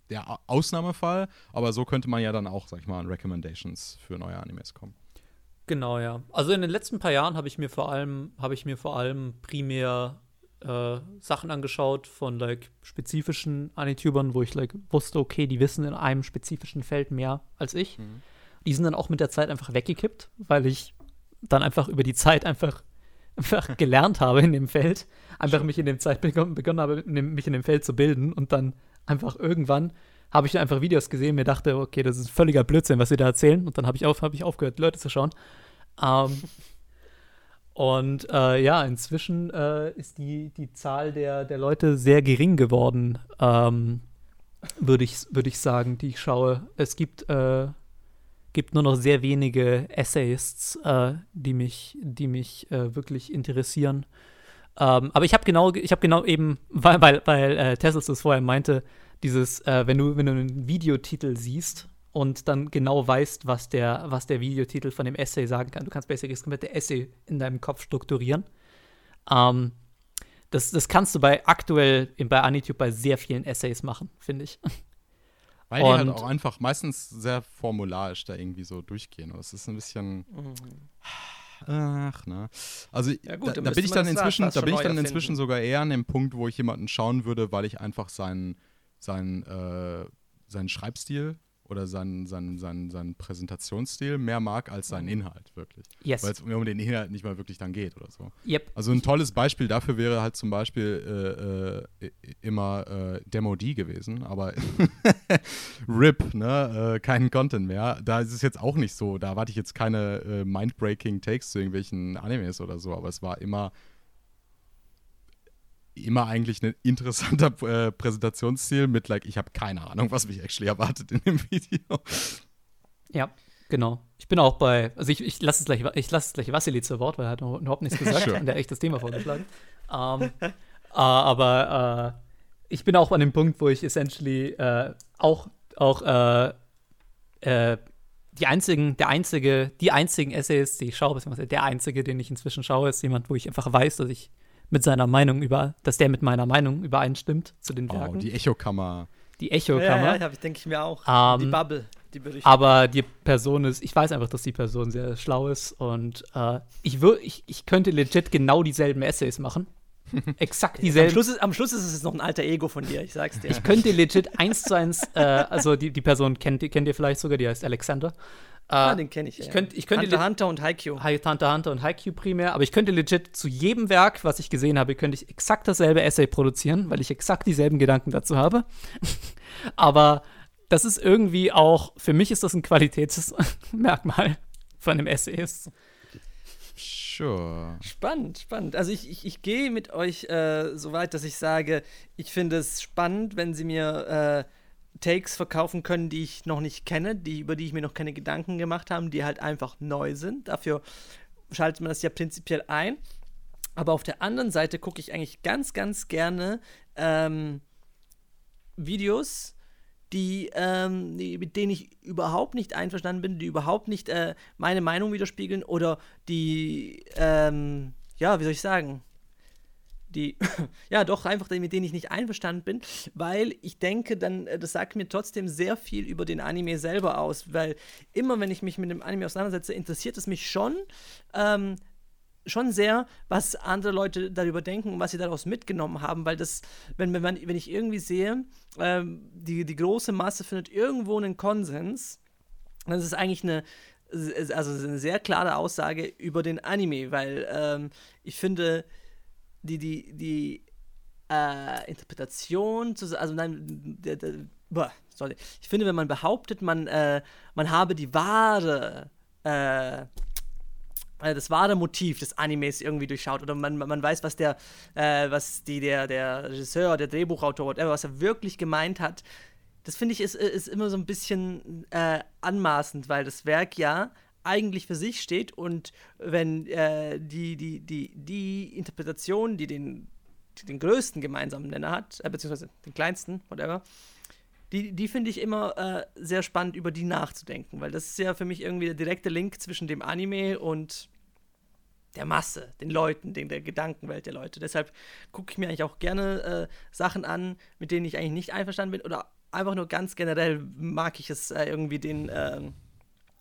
der Ausnahmefall, aber so könnte man ja dann auch, sag ich mal, an Recommendations für neue Animes kommen. Genau, ja. Also in den letzten paar Jahren habe ich mir vor allem, habe ich mir vor allem primär äh, Sachen angeschaut von like spezifischen Anitubern, wo ich like wusste, okay, die wissen in einem spezifischen Feld mehr als ich. Die sind dann auch mit der Zeit einfach weggekippt, weil ich dann einfach über die Zeit einfach, einfach [LAUGHS] gelernt habe in dem Feld, einfach mich in dem Zeit begonnen, begonnen habe, mich in dem Feld zu bilden und dann einfach irgendwann habe ich einfach Videos gesehen, mir dachte, okay, das ist völliger Blödsinn, was sie da erzählen und dann habe ich, auf, hab ich aufgehört, Leute zu schauen. Ähm, [LAUGHS] und äh, ja, inzwischen äh, ist die, die Zahl der, der Leute sehr gering geworden, ähm, würde ich, würd ich sagen, die ich schaue. Es gibt, äh, gibt nur noch sehr wenige Essayists, äh, die mich, die mich äh, wirklich interessieren. Ähm, aber ich habe genau, ich habe genau eben, weil, weil, weil äh, Tessels das vorher meinte, dieses, äh, wenn du, wenn du einen Videotitel siehst und dann genau weißt, was der, was der Videotitel von dem Essay sagen kann. Du kannst basically das komplette Essay in deinem Kopf strukturieren. Ähm, das, das kannst du bei aktuell in- bei Anitube bei sehr vielen Essays machen, finde ich. Weil die halt Und- auch einfach meistens sehr formularisch da irgendwie so durchgehen. Und das ist ein bisschen. Ach, ne. Also Ja, gut, da, da bin ich dann inzwischen, da bin ich dann inzwischen sogar eher an dem Punkt, wo ich jemanden schauen würde, weil ich einfach seinen, seinen, äh, seinen Schreibstil oder seinen, seinen, seinen, seinen Präsentationsstil mehr mag als seinen Inhalt, wirklich. Yes. Weil es um den Inhalt nicht mal wirklich dann geht oder so. Yep. Also ein tolles Beispiel dafür wäre halt zum Beispiel äh, äh, immer äh, Demo D gewesen, aber [LAUGHS] RIP, ne, äh, keinen Content mehr. Da ist es jetzt auch nicht so, da erwarte ich jetzt keine äh, mind-breaking Takes zu irgendwelchen Animes oder so, aber es war immer immer eigentlich ein interessanter äh, Präsentationsstil mit like, ich habe keine Ahnung, was mich actually erwartet in dem Video. Ja, genau. Ich bin auch bei, also ich, ich lasse es gleich, ich lasse es gleich Vassili zu Wort, weil er hat noch überhaupt nichts gesagt Sure. und der hat echt das Thema vorgeschlagen. ähm, [LAUGHS] äh, aber äh, ich bin auch an dem Punkt, wo ich essentially äh, auch, auch äh, äh, die einzigen, der einzige, die einzigen Essays, die ich schaue, beziehungsweise der einzige, den ich inzwischen schaue, ist jemand, wo ich einfach weiß, dass ich mit seiner Meinung über, dass der mit meiner Meinung übereinstimmt zu den Oh, Werken. die Echokammer. die Ja, Echo-Kammer. ja, ja denke ich mir auch. Ähm, die Bubble, die Berichte. Aber die Person ist, ich weiß einfach, dass die Person sehr schlau ist und äh, ich, wür, ich, ich könnte legit genau dieselben Essays machen. [LAUGHS] Exakt am, dieselben. Schluss ist, am Schluss ist es noch ein alter Ego von dir, ich sag's dir. Ich könnte legit eins zu eins, äh, also die, die Person kennt, kennt ihr vielleicht sogar, die heißt Alexander. Äh, ah, den kenne ich. ich ja. könnte- ich könnte Hunter, Hunter und Haikyuu. Hunter Hunter und Haikyuu primär, aber ich könnte legit zu jedem Werk, was ich gesehen habe, könnte ich exakt dasselbe Essay produzieren, weil ich exakt dieselben Gedanken dazu habe. [LAUGHS] aber das ist irgendwie auch, für mich ist das ein Qualitätsmerkmal von einem Essayist. Sure. Spannend, spannend. Also ich, ich, ich gehe mit euch äh, so weit, dass ich sage, ich finde es spannend, wenn sie mir äh, Takes verkaufen können, die ich noch nicht kenne, die, über die ich mir noch keine Gedanken gemacht habe, die halt einfach neu sind. Dafür schaltet man das ja prinzipiell ein. Aber auf der anderen Seite gucke ich eigentlich ganz, ganz gerne ähm, Videos, die, ähm, die, mit denen ich überhaupt nicht einverstanden bin, die überhaupt nicht äh, meine Meinung widerspiegeln oder die, ähm, ja, wie soll ich sagen, die, [LAUGHS] ja, doch einfach mit denen ich nicht einverstanden bin, weil ich denke, dann, äh, das sagt mir trotzdem sehr viel über den Anime selber aus, weil immer, wenn ich mich mit dem Anime auseinandersetze, interessiert es mich schon, ähm, schon sehr, was andere Leute darüber denken und was sie daraus mitgenommen haben, weil das, wenn, wenn, wenn ich irgendwie sehe, ähm, die, die große Masse findet irgendwo einen Konsens, dann ist es eigentlich eine also eine sehr klare Aussage über den Anime, weil ähm, ich finde, die, die, die äh, Interpretation, zu, also nein, der, der, boah, sorry. Ich finde, wenn man behauptet, man, äh, man habe die wahre, äh, äh, das wahre Motiv des Animes irgendwie durchschaut oder man, man weiß, was der, äh, was die, der, der Regisseur, der Drehbuchautor, whatever, was er wirklich gemeint hat, das finde ich ist, ist immer so ein bisschen äh, anmaßend, weil das Werk ja eigentlich für sich steht und wenn äh, die, die, die, die Interpretation, die den, die den größten gemeinsamen Nenner hat, äh, beziehungsweise den kleinsten, whatever, die, die finde ich immer äh, sehr spannend, über die nachzudenken, weil das ist ja für mich irgendwie der direkte Link zwischen dem Anime und der Masse, den Leuten, den, der Gedankenwelt der Leute. Deshalb gucke ich mir eigentlich auch gerne äh, Sachen an, mit denen ich eigentlich nicht einverstanden bin oder einfach nur ganz generell mag ich es äh, irgendwie den ähm,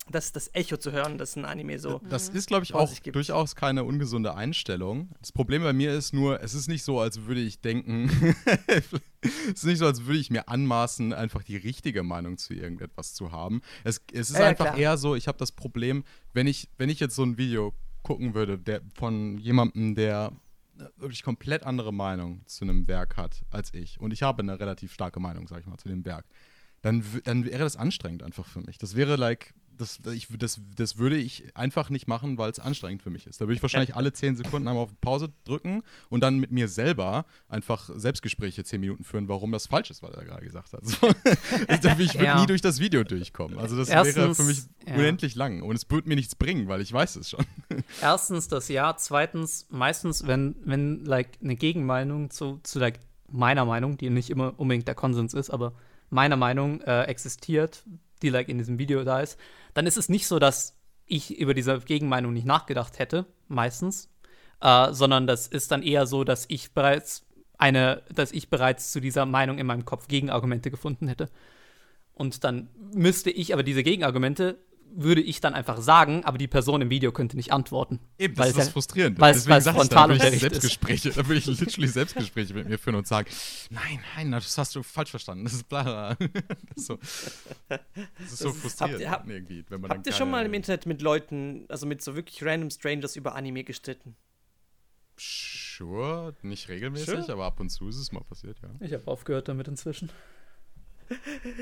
das, das Echo zu hören, dass ein Anime so. Das ist, glaube ich, auch durchaus keine ungesunde Einstellung. Das Problem bei mir ist nur, es ist nicht so, als würde ich denken, [LAUGHS] es ist nicht so, als würde ich mir anmaßen, einfach die richtige Meinung zu irgendetwas zu haben. Es, es ist ja, einfach klar. eher so, ich habe das Problem, wenn ich, wenn ich jetzt so ein Video gucken würde, der von jemandem, der wirklich komplett andere Meinung zu einem Werk hat als ich. Und ich habe eine relativ starke Meinung, sag ich mal, zu dem Werk. Dann, dann wäre das anstrengend einfach für mich. Das wäre like, das, ich, das, das würde ich einfach nicht machen, weil es anstrengend für mich ist. Da würde ich wahrscheinlich alle zehn Sekunden einmal auf Pause drücken und dann mit mir selber einfach Selbstgespräche zehn Minuten führen, warum das falsch ist, was er gerade gesagt hat. [LAUGHS] So. ich würde ja. nie durch das Video durchkommen. Also das Erstens, wäre für mich ja. unendlich lang und es würde mir nichts bringen, weil ich weiß es schon. [LAUGHS] Erstens das Ja, zweitens meistens, wenn, wenn like, eine Gegenmeinung zu, zu like, meiner Meinung, die nicht immer unbedingt der Konsens ist, aber meiner Meinung äh, existiert, die like in diesem Video da ist, dann ist es nicht so, dass ich über diese Gegenmeinung nicht nachgedacht hätte, meistens, äh, sondern das ist dann eher so, dass ich bereits eine, dass ich bereits zu dieser Meinung in meinem Kopf Gegenargumente gefunden hätte. Und dann müsste ich aber diese Gegenargumente würde ich dann einfach sagen, aber die Person im Video könnte nicht antworten. Eben, das ist das frustrierend. Weil es Frontalunterricht ist. Selbstgespräche, da würde ich [LAUGHS] literally Selbstgespräche mit mir führen und sagen, nein, nein, das hast du falsch verstanden. Das ist bla. Das ist so, das ist so frustrierend habt ihr, irgendwie, wenn man Habt ihr schon mal im Internet mit Leuten, also mit so wirklich random Strangers über Anime gestritten? Sure, nicht regelmäßig, sure. aber ab und zu ist es mal passiert, ja. Ich habe aufgehört damit inzwischen.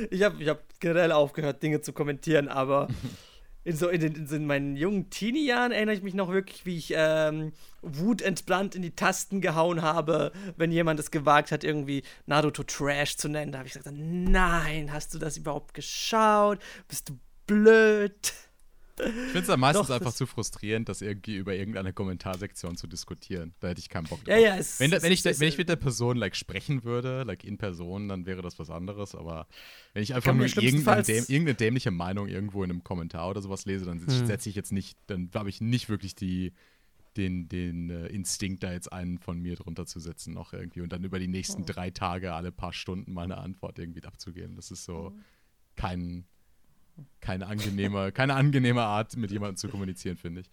Ich habe ich hab generell aufgehört, Dinge zu kommentieren, aber in, so in, den, in meinen jungen Teenie-Jahren erinnere ich mich noch wirklich, wie ich ähm, wutentbrannt in die Tasten gehauen habe, wenn jemand es gewagt hat, irgendwie Naruto Trash zu nennen. Da habe ich gesagt, nein, hast du das überhaupt geschaut? Bist du blöd? Ich finde es dann meistens Doch, einfach zu frustrierend, das irgendwie über irgendeine Kommentarsektion zu diskutieren. Da hätte ich keinen Bock drauf. Ja, ja, es, wenn, es, wenn, ich, wenn ich mit der Person like, sprechen würde, like in Person, dann wäre das was anderes. Aber wenn ich einfach nur irgendeine, däm irgendeine dämliche Meinung irgendwo in einem Kommentar oder sowas lese, dann hm. setze ich jetzt nicht, dann habe ich nicht wirklich die, den, den äh, Instinkt, da jetzt einen von mir drunter zu setzen, noch irgendwie und dann über die nächsten oh. drei Tage alle paar Stunden mal eine Antwort irgendwie abzugeben. Das ist so hm. kein keine angenehme, [LAUGHS] keine angenehme Art, mit jemandem zu kommunizieren, finde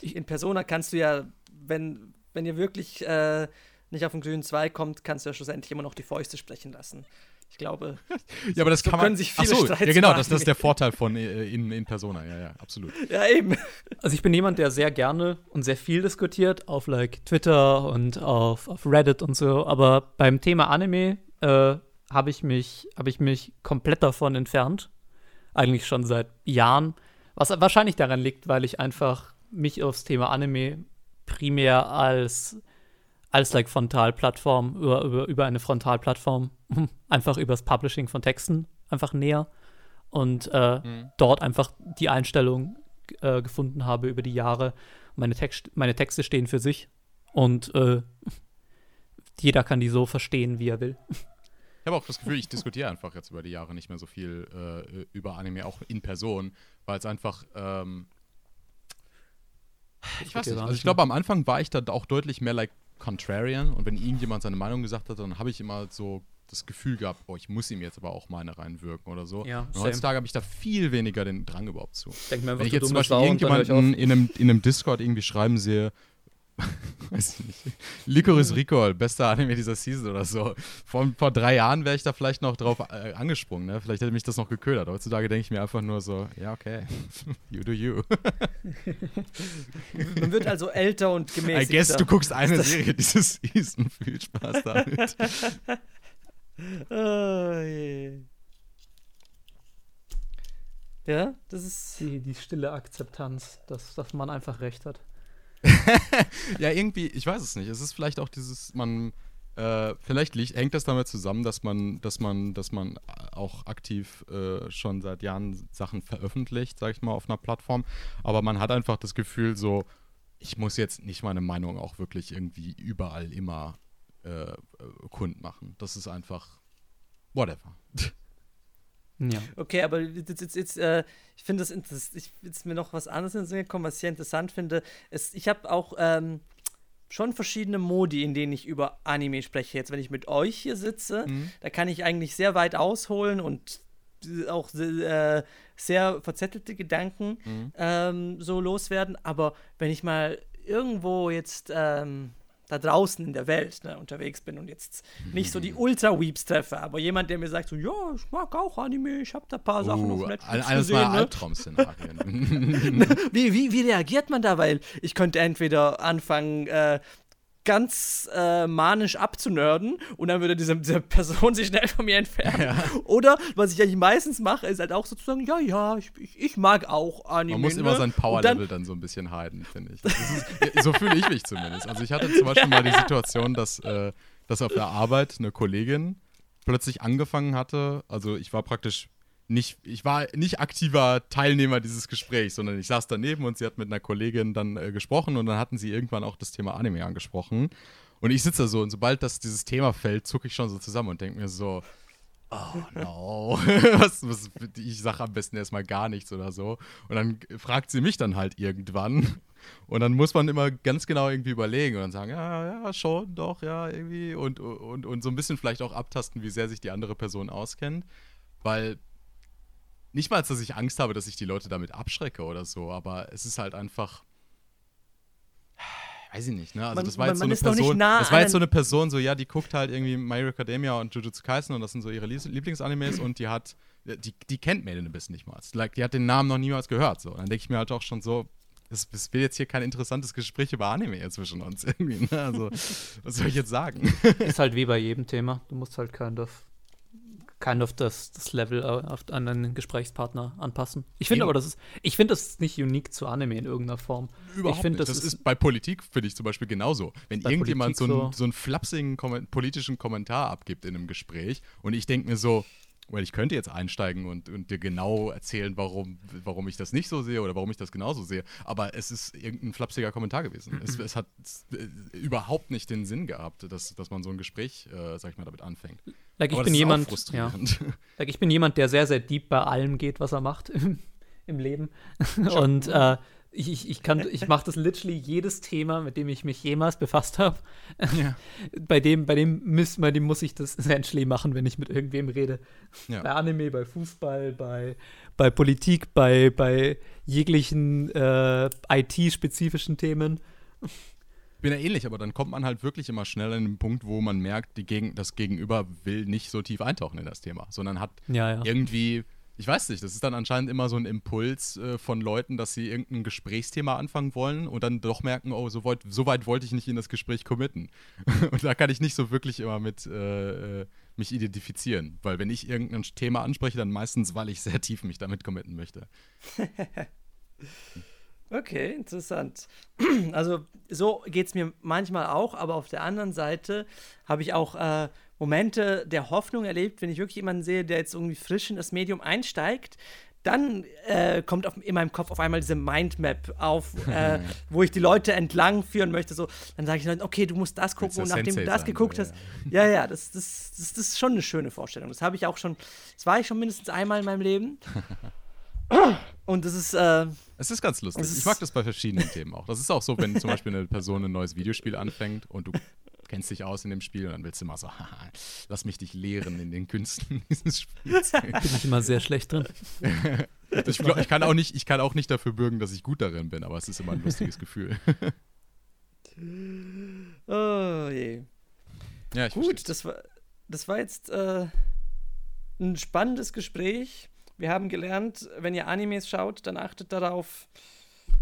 ich. In Persona kannst du ja, wenn, wenn ihr wirklich äh, nicht auf den grünen Zweig kommt, kannst du ja schlussendlich immer noch die Fäuste sprechen lassen. Ich glaube, [LAUGHS] ja, aber das so kann man, können sich viele achso, Ja, genau, das, das, ist der Vorteil von äh, in, in Persona, ja, ja, absolut. [LAUGHS] Ja, eben. Also ich bin jemand, der sehr gerne und sehr viel diskutiert auf like Twitter und auf, auf Reddit und so, aber beim Thema Anime äh, habe ich mich habe ich mich komplett davon entfernt eigentlich schon seit Jahren. Was wahrscheinlich daran liegt, weil ich einfach mich aufs Thema Anime primär als als like Frontalplattform über, über, über eine Frontalplattform [LAUGHS] einfach übers Publishing von Texten einfach näher und äh, mhm. dort einfach die Einstellung äh, gefunden habe über die Jahre. Meine, Text, meine Texte stehen für sich und äh, [LAUGHS] jeder kann die so verstehen, wie er will. [LAUGHS] Ich habe auch das Gefühl, ich diskutiere einfach jetzt über die Jahre nicht mehr so viel äh, über Anime, auch in Person, weil es einfach. Ähm, ich weiß nicht. Also ich glaube, am Anfang war ich da auch deutlich mehr like contrarian und wenn irgendjemand seine Meinung gesagt hat, dann habe ich immer so das Gefühl gehabt, oh, ich muss ihm jetzt aber auch meine reinwirken oder so. Ja, und heutzutage habe ich da viel weniger den Drang überhaupt zu. Denk mir wenn ich jetzt zum Beispiel irgendjemanden in einem, in einem Discord irgendwie schreiben sehe, [LAUGHS] weiß ich nicht. Licorice Recall, bester Anime dieser Season oder so. Vor, vor drei Jahren wäre ich da vielleicht noch drauf äh, angesprungen, ne? Vielleicht hätte mich das noch geködert. Heutzutage denke ich mir einfach nur so, ja, okay, [LAUGHS] you do you. [LAUGHS] Man wird also älter und gemäßigter. I guess du guckst eine Serie dieses Season. Viel Spaß damit. oh, je. Ja, das ist. Die, die stille Akzeptanz, dass, dass man einfach recht hat. [LAUGHS] ja, irgendwie, ich weiß es nicht. Es ist vielleicht auch dieses, man, äh, vielleicht liegt, hängt das damit zusammen, dass man, dass man, dass man auch aktiv äh, schon seit Jahren Sachen veröffentlicht, sag ich mal, auf einer Plattform. Aber man hat einfach das Gefühl, so, ich muss jetzt nicht meine Meinung auch wirklich irgendwie überall immer äh, kund machen. Das ist einfach whatever. [LAUGHS] Ja. Okay, aber jetzt, jetzt, jetzt äh, ich finde das interessant. Ich jetzt mir noch was anderes in den Sinn gekommen, was ich sehr interessant finde. Es, ich habe auch ähm, schon verschiedene Modi, in denen ich über Anime spreche. Jetzt, wenn ich mit euch hier sitze, mhm. da kann ich eigentlich sehr weit ausholen und auch äh, sehr verzettelte Gedanken mhm. ähm, so loswerden. Aber wenn ich mal irgendwo jetzt ähm, da draußen in der Welt ne, unterwegs bin und jetzt nicht so die mhm. Ultra-Weeps treffe, aber jemand, der mir sagt so, ja, ich mag auch Anime, ich habe da ein paar uh, Sachen auf Netflix eines gesehen. Eines Albtraum-Szenarien. [LAUGHS] [LAUGHS] wie, wie, wie reagiert man da? Weil ich könnte entweder anfangen, äh, ganz äh, manisch abzunörden und dann würde diese, diese, Person sich schnell von mir entfernen. Ja. Oder was ich eigentlich meistens mache, ist halt auch sozusagen, ja, ja, ich, ich, ich mag auch Anime. Man muss immer ne? sein Power-Level dann, dann, so ein bisschen heiden, finde ich. Ist, so fühle ich mich zumindest. Also ich hatte zum Beispiel mal die [LAUGHS] Situation, dass, äh, dass auf der Arbeit eine Kollegin plötzlich angefangen hatte, also ich war praktisch nicht, ich war nicht aktiver Teilnehmer dieses Gesprächs, sondern ich saß daneben und sie hat mit einer Kollegin dann äh, gesprochen und dann hatten sie irgendwann auch das Thema Anime angesprochen. Und ich sitze da so und sobald das dieses Thema fällt, zucke ich schon so zusammen und denke mir so, oh no, [LAUGHS] was, was, ich sage am besten erstmal gar nichts oder so. Und dann fragt sie mich dann halt irgendwann. Und dann muss man immer ganz genau irgendwie überlegen und dann sagen, ja, ja, schon, doch, ja, irgendwie. Und, und, und so ein bisschen vielleicht auch abtasten, wie sehr sich die andere Person auskennt. Weil nicht mal, dass ich Angst habe, dass ich die Leute damit abschrecke oder so, aber es ist halt einfach. Weiß ich nicht, ne? Also, man, das war jetzt man, so eine Person. Nah das war jetzt so eine Person, so, ja, die guckt halt irgendwie My Hero Academia und Jujutsu Kaisen und das sind so ihre Lieblingsanimes und die hat. Die, die kennt Made in Abyss nicht mal. Like, die hat den Namen noch niemals gehört. So. Und dann denke ich mir halt auch schon so, es, es will jetzt hier kein interessantes Gespräch über Anime zwischen uns [LAUGHS] irgendwie. Ne? Also, was soll ich jetzt sagen? Ist halt wie bei jedem Thema. Du musst halt kind of kind of das, das Level auf, an einen Gesprächspartner anpassen. Ich finde aber, das ist, ich finde, das ist nicht unique zu Anime in irgendeiner Form. Überhaupt ich find, nicht. Das, das ist, ist, bei Politik, finde ich zum Beispiel genauso. Wenn irgendjemand so, ein, so einen flapsigen kom politischen Kommentar abgibt in einem Gespräch und ich denke mir so, weil ich könnte jetzt einsteigen und, und dir genau erzählen, warum, warum ich das nicht so sehe oder warum ich das genauso sehe. Aber es ist irgendein flapsiger Kommentar gewesen. es, es, hat äh, überhaupt nicht den Sinn gehabt, dass, dass man so ein Gespräch, äh, sag ich mal, damit anfängt. Like, ich bin jemand, ja. like, ich bin jemand, der sehr, sehr deep bei allem geht, was er macht [LAUGHS] im, im Leben. und äh, ich, ich, ich, kann, ich mache das literally jedes Thema, mit dem ich mich jemals befasst habe. Ja. [LAUGHS] bei, dem, bei, dem muss, bei dem muss ich das [LAUGHS] essentially machen, wenn ich mit irgendwem rede. Ja. Bei Anime, bei Fußball, bei, bei Politik, bei, bei jeglichen äh, IT-spezifischen Themen. Ich bin ja ähnlich, aber dann kommt man halt wirklich immer schnell an den Punkt, wo man merkt, die Gegen das Gegenüber will nicht so tief eintauchen in das Thema, sondern hat ja, irgendwie ich weiß nicht, das ist dann anscheinend immer so ein Impuls äh, von Leuten, dass sie irgendein Gesprächsthema anfangen wollen und dann doch merken, oh, so weit, so weit wollte ich nicht in das Gespräch committen. [LAUGHS] und da kann ich nicht so wirklich immer mit äh, äh, mich identifizieren, weil wenn ich irgendein Thema anspreche, dann meistens, weil ich sehr tief mich damit committen möchte. [LAUGHS] okay, interessant. [CLEARS THROAT] Also so geht es mir manchmal auch, aber auf der anderen Seite habe ich auch äh, Momente der Hoffnung erlebt, wenn ich wirklich jemanden sehe, der jetzt irgendwie frisch in das Medium einsteigt, dann äh, kommt auf, in meinem Kopf auf einmal diese Mindmap auf, äh, [LAUGHS] wo ich die Leute entlang führen möchte. So, dann sage ich dann, okay, du musst das gucken und nachdem du das geguckt ja. hast, ja, ja, das, das, das, das, ist schon eine schöne Vorstellung. Das habe ich auch schon, das war ich schon mindestens einmal in meinem Leben. [LAUGHS] Und das ist. Äh, es ist ganz lustig. ich mag das bei verschiedenen Themen auch. Das ist auch so, wenn zum Beispiel eine Person ein neues Videospiel anfängt und du kennst dich aus in dem Spiel und dann willst du immer so, haha, lass mich dich lehren in den Künsten [LAUGHS] dieses Spiels. Bin ich immer sehr schlecht drin. [LAUGHS] ich, glaub, ich, kann auch nicht, ich kann auch nicht dafür bürgen, dass ich gut darin bin, aber es ist immer ein lustiges Gefühl. [LAUGHS] Oh je. Ja, ich Gut, das war, das war jetzt äh, ein spannendes Gespräch. Wir haben gelernt, wenn ihr Animes schaut, dann achtet darauf,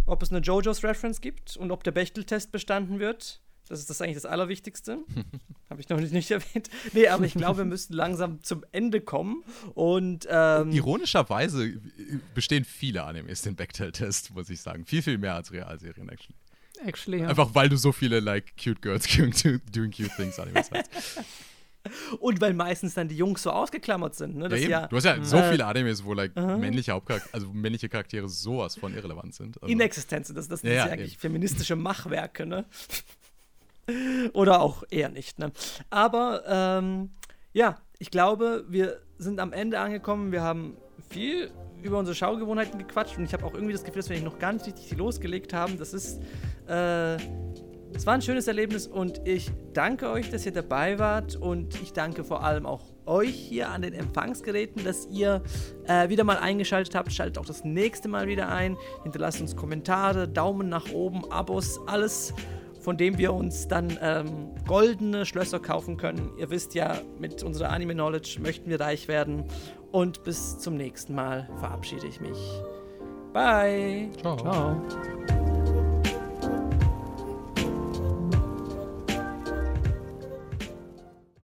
ob es eine JoJo's Reference gibt und ob der Bechtel-Test bestanden wird. Das ist das eigentlich das Allerwichtigste. [LAUGHS] Habe ich noch nicht, nicht erwähnt. Nee, aber ich glaube, wir müssten langsam zum Ende kommen. Und ähm, Ironischerweise bestehen viele Animes den Bechtel-Test, muss ich sagen. Viel, viel mehr als Realserien, actually. Actually, ja. Einfach weil du so viele, like, cute girls [LAUGHS] doing, doing cute things Animes hast. [LAUGHS] Und weil meistens dann die Jungs so ausgeklammert sind. Ne? Ja, ja du hast ja so äh, viele Animes, wo, like, männliche Hauptcharaktere, also männliche Charaktere sowas von irrelevant sind. Also, Inexistenz. Das, das, das Ja, sind ja, ja eigentlich eben. feministische Machwerke, ne? [LAUGHS] Oder auch eher nicht, ne? Aber ähm, ja, ich glaube, wir sind am Ende angekommen. Wir haben viel über unsere Schaugewohnheiten gequatscht und ich habe auch irgendwie das Gefühl, dass wir noch gar nicht richtig losgelegt haben. Das ist, äh, war ein schönes Erlebnis und ich danke euch, dass ihr dabei wart und ich danke vor allem auch euch hier an den Empfangsgeräten, dass ihr äh, wieder mal eingeschaltet habt. Schaltet auch das nächste Mal wieder ein. Hinterlasst uns Kommentare, Daumen nach oben, Abos, alles, von dem wir uns dann ähm, goldene Schlösser kaufen können. Ihr wisst ja, mit unserer Anime-Knowledge möchten wir reich werden. Und bis zum nächsten Mal verabschiede ich mich. Bye. Ciao. Ciao.